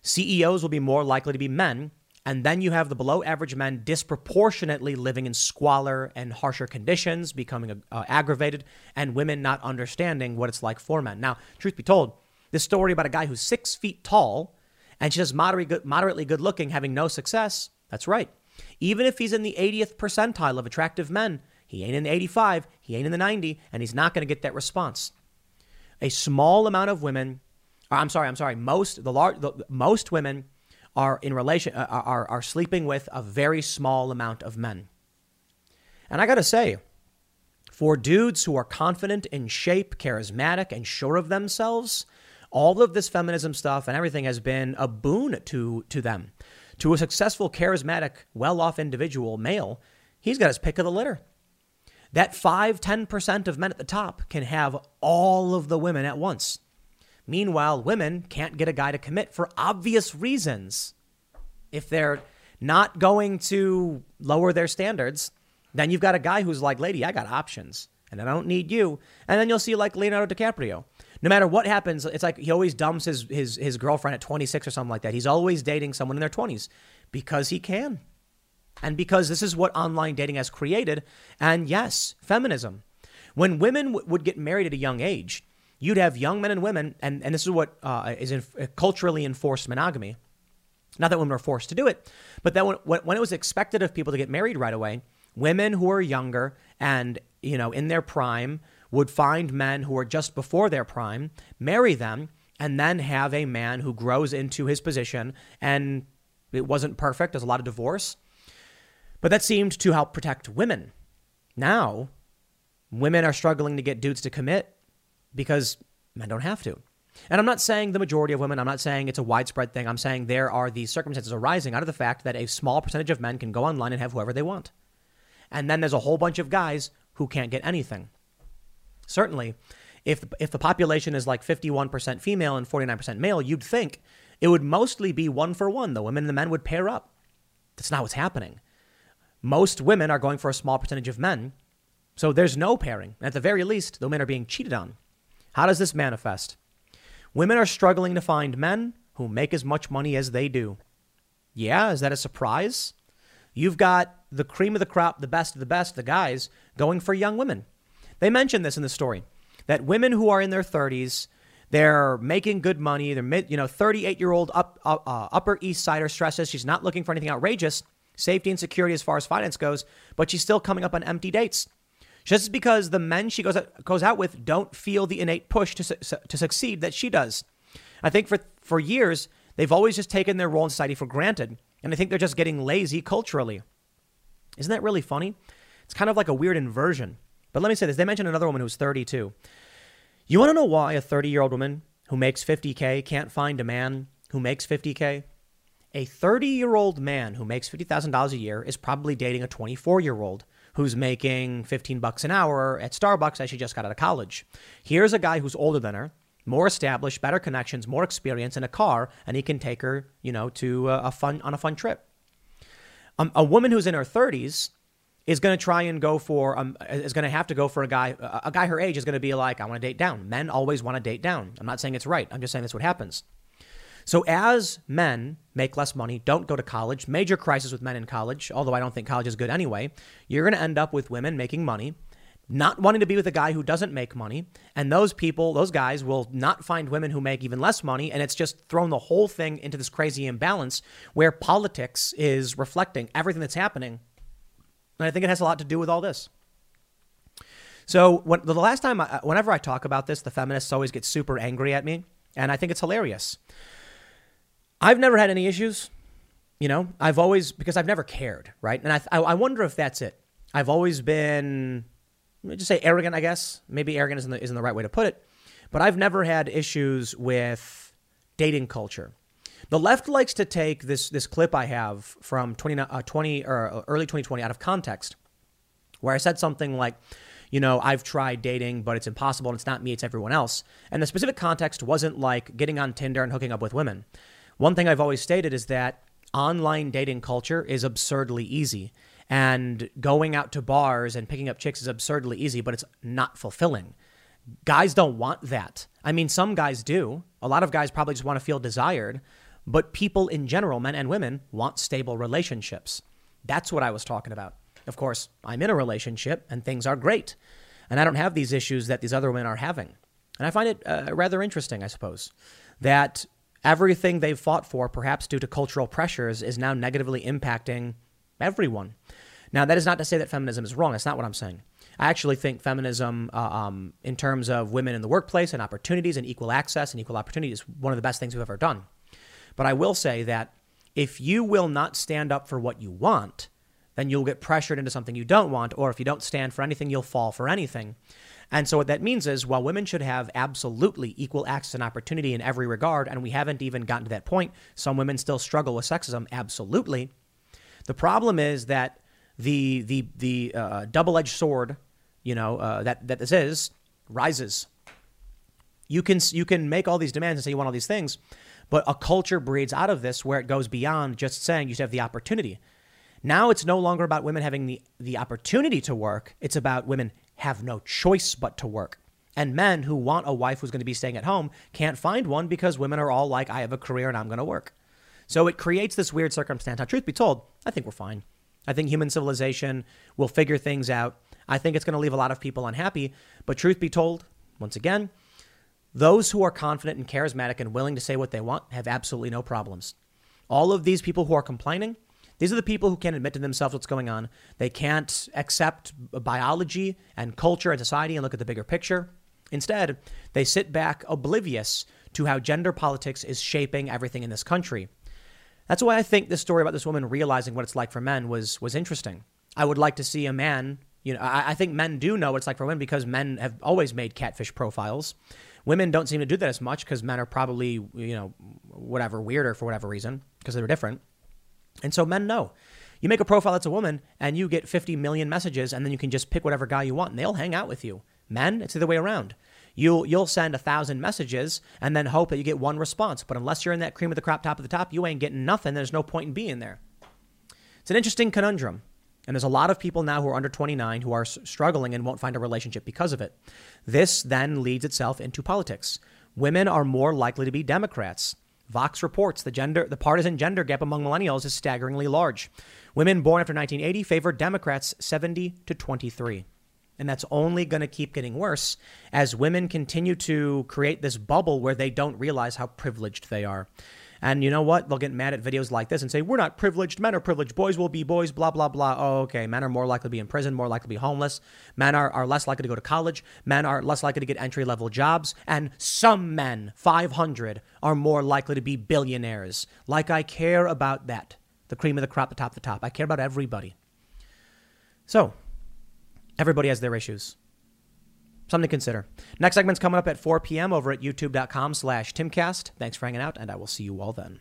CEOs will be more likely to be men. And then you have the below average men disproportionately living in squalor and harsher conditions, becoming uh, aggravated, and women not understanding what it's like for men. Now, truth be told, this story about a guy who's six feet tall and moderately good, moderately good looking, having no success, that's right. Even if he's in the 80th percentile of attractive men, he ain't in the 85, he ain't in the 90, and he's not going to get that response. A small amount of women, I'm sorry, I'm sorry, most the large, the, most women are in relation uh, are are sleeping with a very small amount of men. And I got to say, for dudes who are confident in shape, charismatic, and sure of themselves, all of this feminism stuff and everything has been a boon to to them. To a successful, charismatic, well-off individual male, he's got his pick of the litter. That 5 10% of men at the top can have all of the women at once. Meanwhile, women can't get a guy to commit for obvious reasons. If they're not going to lower their standards, then you've got a guy who's like, lady, I got options and I don't need you. And then you'll see like Leonardo DiCaprio. No matter what happens, it's like he always dumps his, his, his girlfriend at 26 or something like that. He's always dating someone in their 20s because he can and because this is what online dating has created. And yes, feminism. When women w- would get married at a young age, you'd have young men and women, and, and this is what uh, is in, uh, culturally enforced monogamy. Not that women are forced to do it, but that when, when it was expected of people to get married right away, women who are younger and you know in their prime would find men who are just before their prime, marry them, and then have a man who grows into his position. And it wasn't perfect. There's a lot of divorce. But that seemed to help protect women. Now, women are struggling to get dudes to commit because men don't have to. And I'm not saying the majority of women, I'm not saying it's a widespread thing. I'm saying there are these circumstances arising out of the fact that a small percentage of men can go online and have whoever they want. And then there's a whole bunch of guys who can't get anything. Certainly, if if the population is like 51% female and 49% male, you'd think it would mostly be one for one. The women and the men would pair up. That's not what's happening. Most women are going for a small percentage of men. So there's no pairing. At the very least, the men are being cheated on. How does this manifest? Women are struggling to find men who make as much money as they do. Yeah, is that a surprise? You've got the cream of the crop, the best of the best, the guys, going for young women. They mention this in the story that women who are in their 30s, they're making good money. They're you know, 38 year old up, uh, uh, Upper East Sider stresses. She's not looking for anything outrageous, safety and security as far as finance goes, but she's still coming up on empty dates. Just because the men she goes out, goes out with don't feel the innate push to, su- to succeed that she does. I think for, for years, they've always just taken their role in society for granted. And I think they're just getting lazy culturally. Isn't that really funny? It's kind of like a weird inversion. But let me say this they mentioned another woman who's 32. You want to know why a 30 year old woman who makes 50K can't find a man who makes 50K? A 30 year old man who makes $50,000 a year is probably dating a 24 year old who's making 15 bucks an hour at Starbucks as she just got out of college. Here's a guy who's older than her, more established, better connections, more experience in a car, and he can take her, you know, to a fun on a fun trip. Um, a woman who's in her 30s is going to try and go for um, is going to have to go for a guy a guy her age is going to be like I want to date down. Men always want to date down. I'm not saying it's right. I'm just saying that's what happens. So as men make less money, don't go to college, major crisis with men in college, although I don't think college is good anyway, you're going to end up with women making money, not wanting to be with a guy who doesn't make money, and those people, those guys will not find women who make even less money, and it's just thrown the whole thing into this crazy imbalance where politics is reflecting everything that's happening. And I think it has a lot to do with all this. So when, the last time, I, whenever I talk about this, the feminists always get super angry at me, and I think it's hilarious. I've never had any issues, you know. I've always because I've never cared, right? And I, I wonder if that's it. I've always been, let me just say arrogant, I guess. Maybe arrogant isn't the, isn't the right way to put it, but I've never had issues with dating culture. The left likes to take this this clip I have from 20, uh, 20 or uh, early 2020 out of context, where I said something like, you know, I've tried dating, but it's impossible and it's not me, it's everyone else. And the specific context wasn't like getting on Tinder and hooking up with women. One thing I've always stated is that online dating culture is absurdly easy. And going out to bars and picking up chicks is absurdly easy, but it's not fulfilling. Guys don't want that. I mean, some guys do. A lot of guys probably just want to feel desired, but people in general, men and women, want stable relationships. That's what I was talking about. Of course, I'm in a relationship and things are great. And I don't have these issues that these other women are having. And I find it uh, rather interesting, I suppose, that everything they've fought for, perhaps due to cultural pressures, is now negatively impacting everyone. Now, that is not to say that feminism is wrong. That's not what I'm saying. I actually think feminism, uh, um, in terms of women in the workplace and opportunities and equal access and equal opportunity, is one of the best things we've ever done. But I will say that if you will not stand up for what you want, then you'll get pressured into something you don't want. Or if you don't stand for anything, you'll fall for anything. And so what that means is while women should have absolutely equal access and opportunity in every regard, and we haven't even gotten to that point, some women still struggle with sexism, absolutely. The problem is that the the the uh, double-edged sword, you know, uh, that that this is, rises. You can you can make all these demands and say you want all these things, but a culture breeds out of this where it goes beyond just saying you should have the opportunity. Now it's no longer about women having the, the opportunity to work, it's about women have no choice but to work. And men who want a wife who's going to be staying at home can't find one because women are all like, I have a career and I'm going to work. So it creates this weird circumstance. Now, truth be told, I think we're fine. I think human civilization will figure things out. I think it's going to leave a lot of people unhappy. But truth be told, once again, those who are confident and charismatic and willing to say what they want have absolutely no problems. All of these people who are complaining, these are the people who can't admit to themselves what's going on. They can't accept biology and culture and society and look at the bigger picture. Instead, they sit back oblivious to how gender politics is shaping everything in this country. That's why I think this story about this woman realizing what it's like for men was was interesting. I would like to see a man, you know, I, I think men do know what it's like for women because men have always made catfish profiles. Women don't seem to do that as much because men are probably, you know, whatever, weirder for whatever reason because they're different. And so men know. You make a profile that's a woman and you get 50 million messages and then you can just pick whatever guy you want and they'll hang out with you. Men, it's the other way around. You'll you'll send a thousand messages and then hope that you get one response. But unless you're in that cream of the crop top of the top, you ain't getting nothing. There's no point in being there. It's an interesting conundrum. And there's a lot of people now who are under 29 who are struggling and won't find a relationship because of it. This then leads itself into politics. Women are more likely to be Democrats. Vox reports the gender the partisan gender gap among millennials is staggeringly large. Women born after 1980 favor Democrats 70 to 23. And that's only going to keep getting worse as women continue to create this bubble where they don't realize how privileged they are. And you know what? They'll get mad at videos like this and say, We're not privileged. Men are privileged. Boys will be boys, blah, blah, blah. Oh, okay. Men are more likely to be in prison, more likely to be homeless. Men are, are less likely to go to college. Men are less likely to get entry level jobs. And some men, 500, are more likely to be billionaires. Like I care about that. The cream of the crop, the top, the top. I care about everybody. So, everybody has their issues. Something to consider. Next segment's coming up at 4 p.m. over at youtube.com slash timcast. Thanks for hanging out, and I will see you all then.